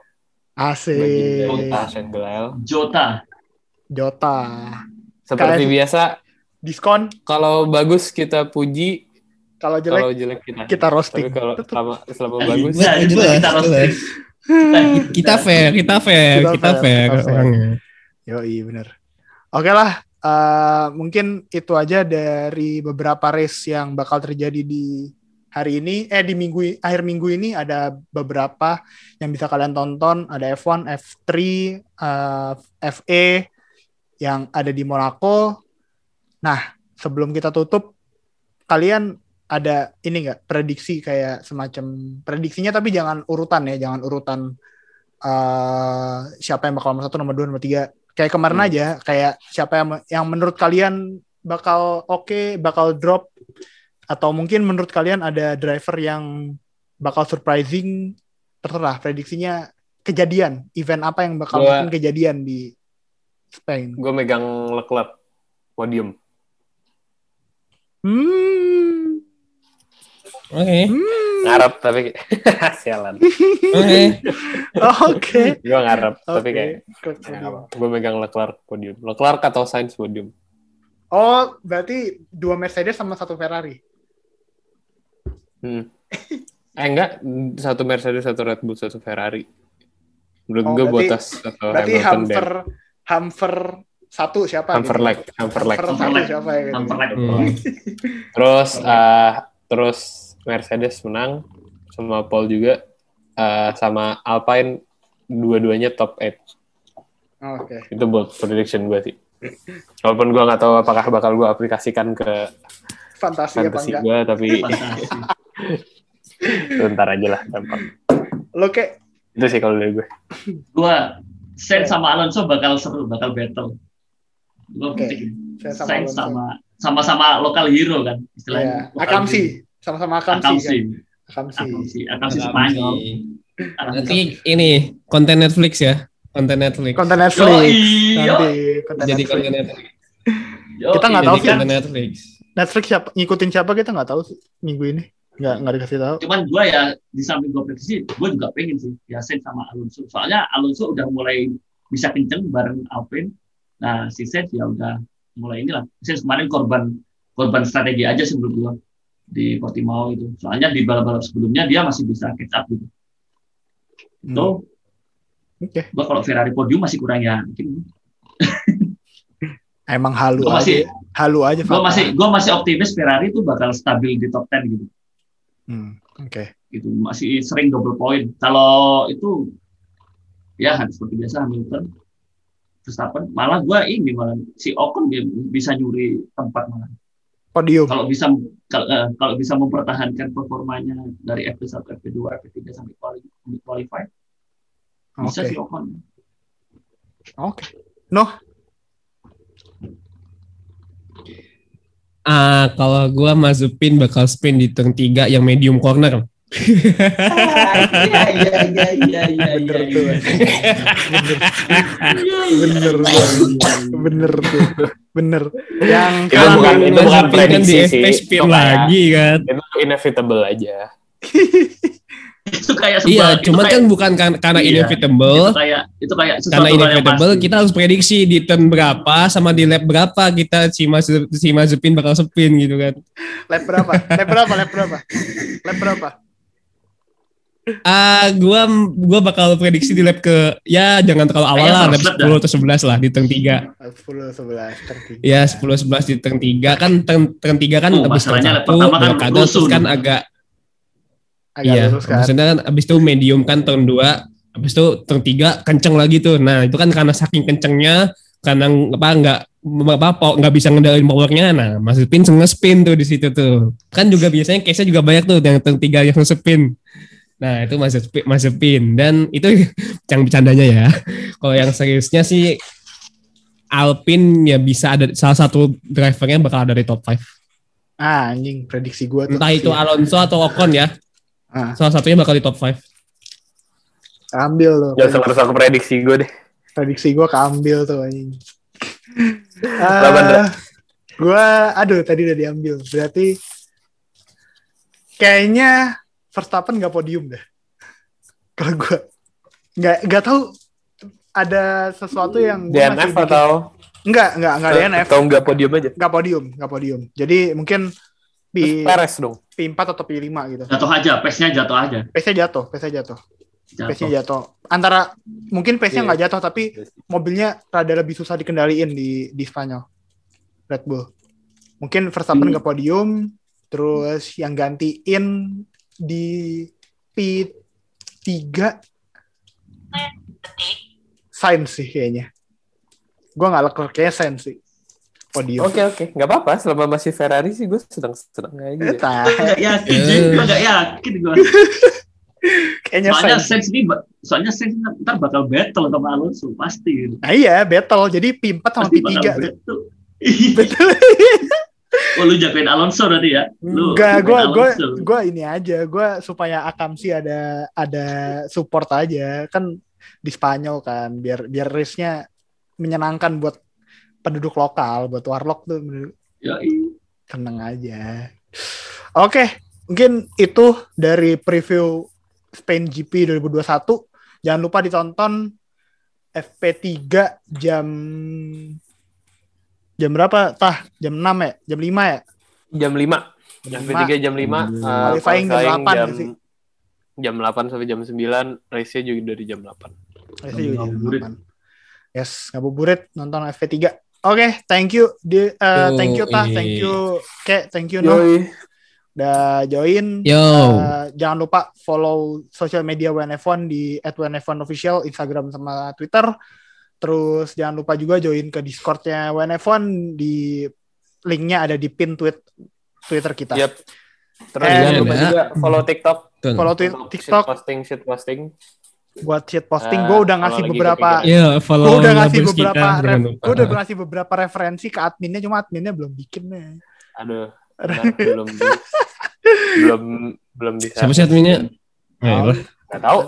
asik Tasha Gelael. Jota. Jota Seperti biasa, diskon kalau bagus kita puji, kalau jelek kalau jelek kita. kita roasting Tapi kalau selama, selama Eh, bagus, Nah, itu kita roasting. jelas. Kita fair, kita fair, Kita kita fair, fair kita fair. orangnya. Yo iya bener. Oke lah, eh, mungkin itu aja dari beberapa race yang bakal terjadi di hari ini. Eh di minggu akhir minggu ini ada beberapa yang bisa kalian tonton. Ada F1, F3, eh, FE yang ada di Monaco. Nah sebelum kita tutup, kalian ada ini nggak prediksi kayak semacam prediksinya tapi jangan urutan ya, jangan urutan eh siapa yang bakal nomor satu, nomor dua, nomor tiga. Kayak kemarin Hmm. aja, kayak siapa yang yang menurut kalian bakal oke, bakal drop atau mungkin menurut kalian ada driver yang bakal surprising terserah prediksinya kejadian event apa yang bakal Gua- mungkin kejadian di Spain. Gue megang Leclerc podium. Hmm. Oke. Hmm. Ngarep tapi [laughs] sialan. Oke. Oke. Gue ngarep tapi Oke. kayak gue megang Leclerc podium. Leclerc atau Sainz podium. Oh, berarti dua Mercedes sama satu Ferrari. Hmm. Eh enggak, satu Mercedes, satu Red Bull, satu Ferrari. Menurut Oh, gue berarti- Bottas atau Berarti Hamilton Hamper dan Hamper satu siapa? Hamper gitu? leg, Hamper leg. Hamper Hamper leg. siapa ya? Gitu. Hamper leg. Hmm. Terus eh, terus Mercedes menang sama Paul juga eh, sama Alpine dua-duanya top 8. Oh, Oke. Itu buat prediction gue sih. Walaupun gue nggak tahu apakah bakal gue aplikasikan ke Fantasi apa fantasi gue, tapi [laughs] sebentar aja lah gampang. Lo kayak Itu sih kalau dari gue. Gua Sainz sama Alonso bakal seru, bakal battle. Pikir saya sama Alonso. sama sama-sama lokal hero kan Iya. istilahnya. Lokal Akamsi. Sama-sama Akamsi. Akamsi. Kan? Akamsi. Akamsi. Spanyol. Nanti ini konten Netflix ya. Konten Netflix. Konten Netflix. iya. Nanti konten Jadi Netflix. konten Netflix. Kita nggak tahu konten Netflix. Netflix siapa ngikutin siapa kita nggak tahu sih minggu ini. Nggak nggak dikasih tahu. Cuman gua ya di samping gua prediksi, gua juga pengen sih ya Sainz sama Alonso. Soalnya Alonso udah mulai bisa kenceng bareng Alpine. Nah, si Sainz ya udah mulai inilah. Sainz kemarin korban korban strategi aja sih menurut gua di Portimao itu. Soalnya di balap-balap sebelumnya dia masih bisa catch up gitu. Hmm. So, Oke. gua kalau Ferrari podium masih kurang yakin. [laughs] Emang halu Gua masih aja. Halu aja. gua fakta. masih gua masih optimis Ferrari itu bakal stabil di top 10 gitu. Hmm, Oke. gitu masih sering double point kalau itu ya seperti biasa Hamilton Verstappen malah gua ini malah si Ocon dia bisa nyuri tempat malah Podium. kalau bisa kalau, eh, kalau bisa mempertahankan performanya dari FP1 FP2 FP3 sampai quali- qualify bisa Oke. si Ocon Oke. Noh, Ah, kalau gua masukin bakal spin di turn 3 yang medium corner. Iya iya iya iya iya bener iya, tuh. iya. Bener. Bener tuh. Bener. Yang Itu kan bukan- itu bukan kan prediksi sih. lagi kan. Itu inevitable aja. itu kayak Iya, sebuah- kayak- kan bukan kan- karena Iya. inevitable. itu kayak itu kayak karena inevitable kita harus prediksi di turn berapa sama di lap berapa kita si Mazu, si Mazepin bakal spin gitu kan. lap berapa? Lap berapa? Lap berapa? Lap berapa? Ah, gua gua bakal prediksi di lap ke ya jangan terlalu awal lah, lap 10 atau 11 lah di turn 3. 10 11 tertiga. Ya 10 11 di turn 3 kan turn, turn 3 kan Oh, habis turn masalahnya lap 1 pertama kan terus kan agak Agak iya, lurus kan. maksudnya kan habis itu medium kan turn 2, habis itu turn 3 kenceng lagi tuh. Nah, itu kan karena saking kencengnya karena apa enggak apa po- nggak bisa ngendalin powernya nah Mazepin nge-spin tuh di situ tuh kan juga biasanya case-nya juga banyak tuh yang turn 3 yang spin nah itu Mazepin, Mazepin. dan itu [laughs] yang bercandanya ya [laughs] kalau yang seriusnya sih Alpine ya bisa ada salah satu drivernya bakal ada di top 5 Ah, anjing prediksi gua tuh. entah itu Alonso atau Ocon ya Ah. salah satunya bakal di top 5 Ambil tuh. Jangan sama aku prediksi gue deh. prediksi gue keambil tuh anjing. Dra. Eh, gue aduh tadi udah diambil. Berarti kayaknya Verstappen nggak podium deh. Kalau gue nggak nggak tahu ada sesuatu yang gua masih DNF bikin- atau nggak nggak nggak DNF atau enggak podium aja? nggak podium nggak podium. Jadi mungkin P, Peres dong. P4 atau P5 gitu. jatuh aja pace-nya jatuh aja Pace-nya jatuh, pace-nya jatuh. jatuh Pace-nya jatuh. Antara mungkin pace-nya Iya. nggak jatuh tapi mobilnya rada lebih susah dikendaliin di di Spanyol. Red Bull. Mungkin Verstappen Hmm. ke podium, terus yang gantiin di P3 Sainz sih kayaknya. Gua nggak lekor kayaknya Sainz sih. Podium. Oke oke, nggak apa-apa. Selama masih Ferrari sih gue sedang senang aja. gitu. Gua nggak yakin sih Eh. gua nggak yakin gua [laughs] kayaknya soalnya Sainz. Ini soalnya Sainz ntar bakal battle sama Alonso pasti Nah iya, battle. Jadi P4 sama pasti P3 bakal tuh. battle Betul. [laughs] oh lu jagoin Alonso berarti ya? Lu Enggak, gue gue gue ini aja, gue supaya Akamsi ada ada support aja kan di Spanyol kan, biar biar race-nya menyenangkan buat penduduk lokal, buat warlock tuh Yoi. tenang aja. Oke, mungkin itu dari preview Spain GP 2021. Jangan lupa ditonton FP3 jam jam berapa? Tah, jam 6 ya? Jam 5 ya? Jam 5. Jam Jam 3 jam 5. Hmm. Qualifying jam 8 jam, sih. jam 8 sampai jam 9. Race-nya juga dari jam 8. Race-nya juga jam Ngabuburit. 8. Yes, ngabuburit nonton FP3. Oke, thank you. Di, eh, thank you Tah, thank you Kek, thank you No. Udah join. Yo. Uh, jangan lupa follow sosial media WNF1 di @WNF1official Instagram sama Twitter. Terus jangan lupa juga join ke Discordnya WNF1 di linknya ada di pin tweet Twitter kita. Yep. Terus Eh, jangan lupa ada. juga follow TikTok. Tuh. Follow TikTok shit posting, shit posting. buat shit posting. Eh, gue udah ngasih beberapa. Iya, gue follow udah ngasih beberapa, gue udah ngasih beberapa referensi ke adminnya, cuma adminnya belum bikin nih. Aduh. [laughs] benar, belum belum belum bisa. Siapa sih adminnya? Ayolah. Gak tahu.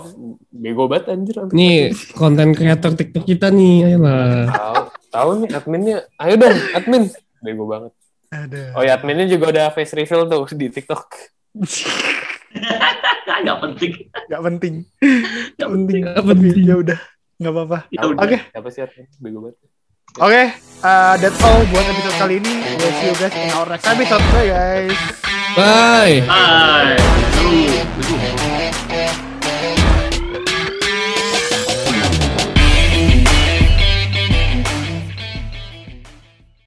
Bego banget anjir. Nih konten kreator TikTok kita nih, ayolah. Tahu, tahu nih adminnya. Ayo dong, admin. Bego banget. Ada. Oh ya, adminnya juga udah face reveal tuh di TikTok. [laughs] Nggak penting. Gak penting. Nggak Gak penting. Nggak penting. Ya udah, nggak apa-apa. Ya. Oke. Siapa sih admin? Bego banget. Oke, uh, that's all buat episode kali ini. We'll see you guys in our next episode. Bye guys. Bye. Bye. Aduh.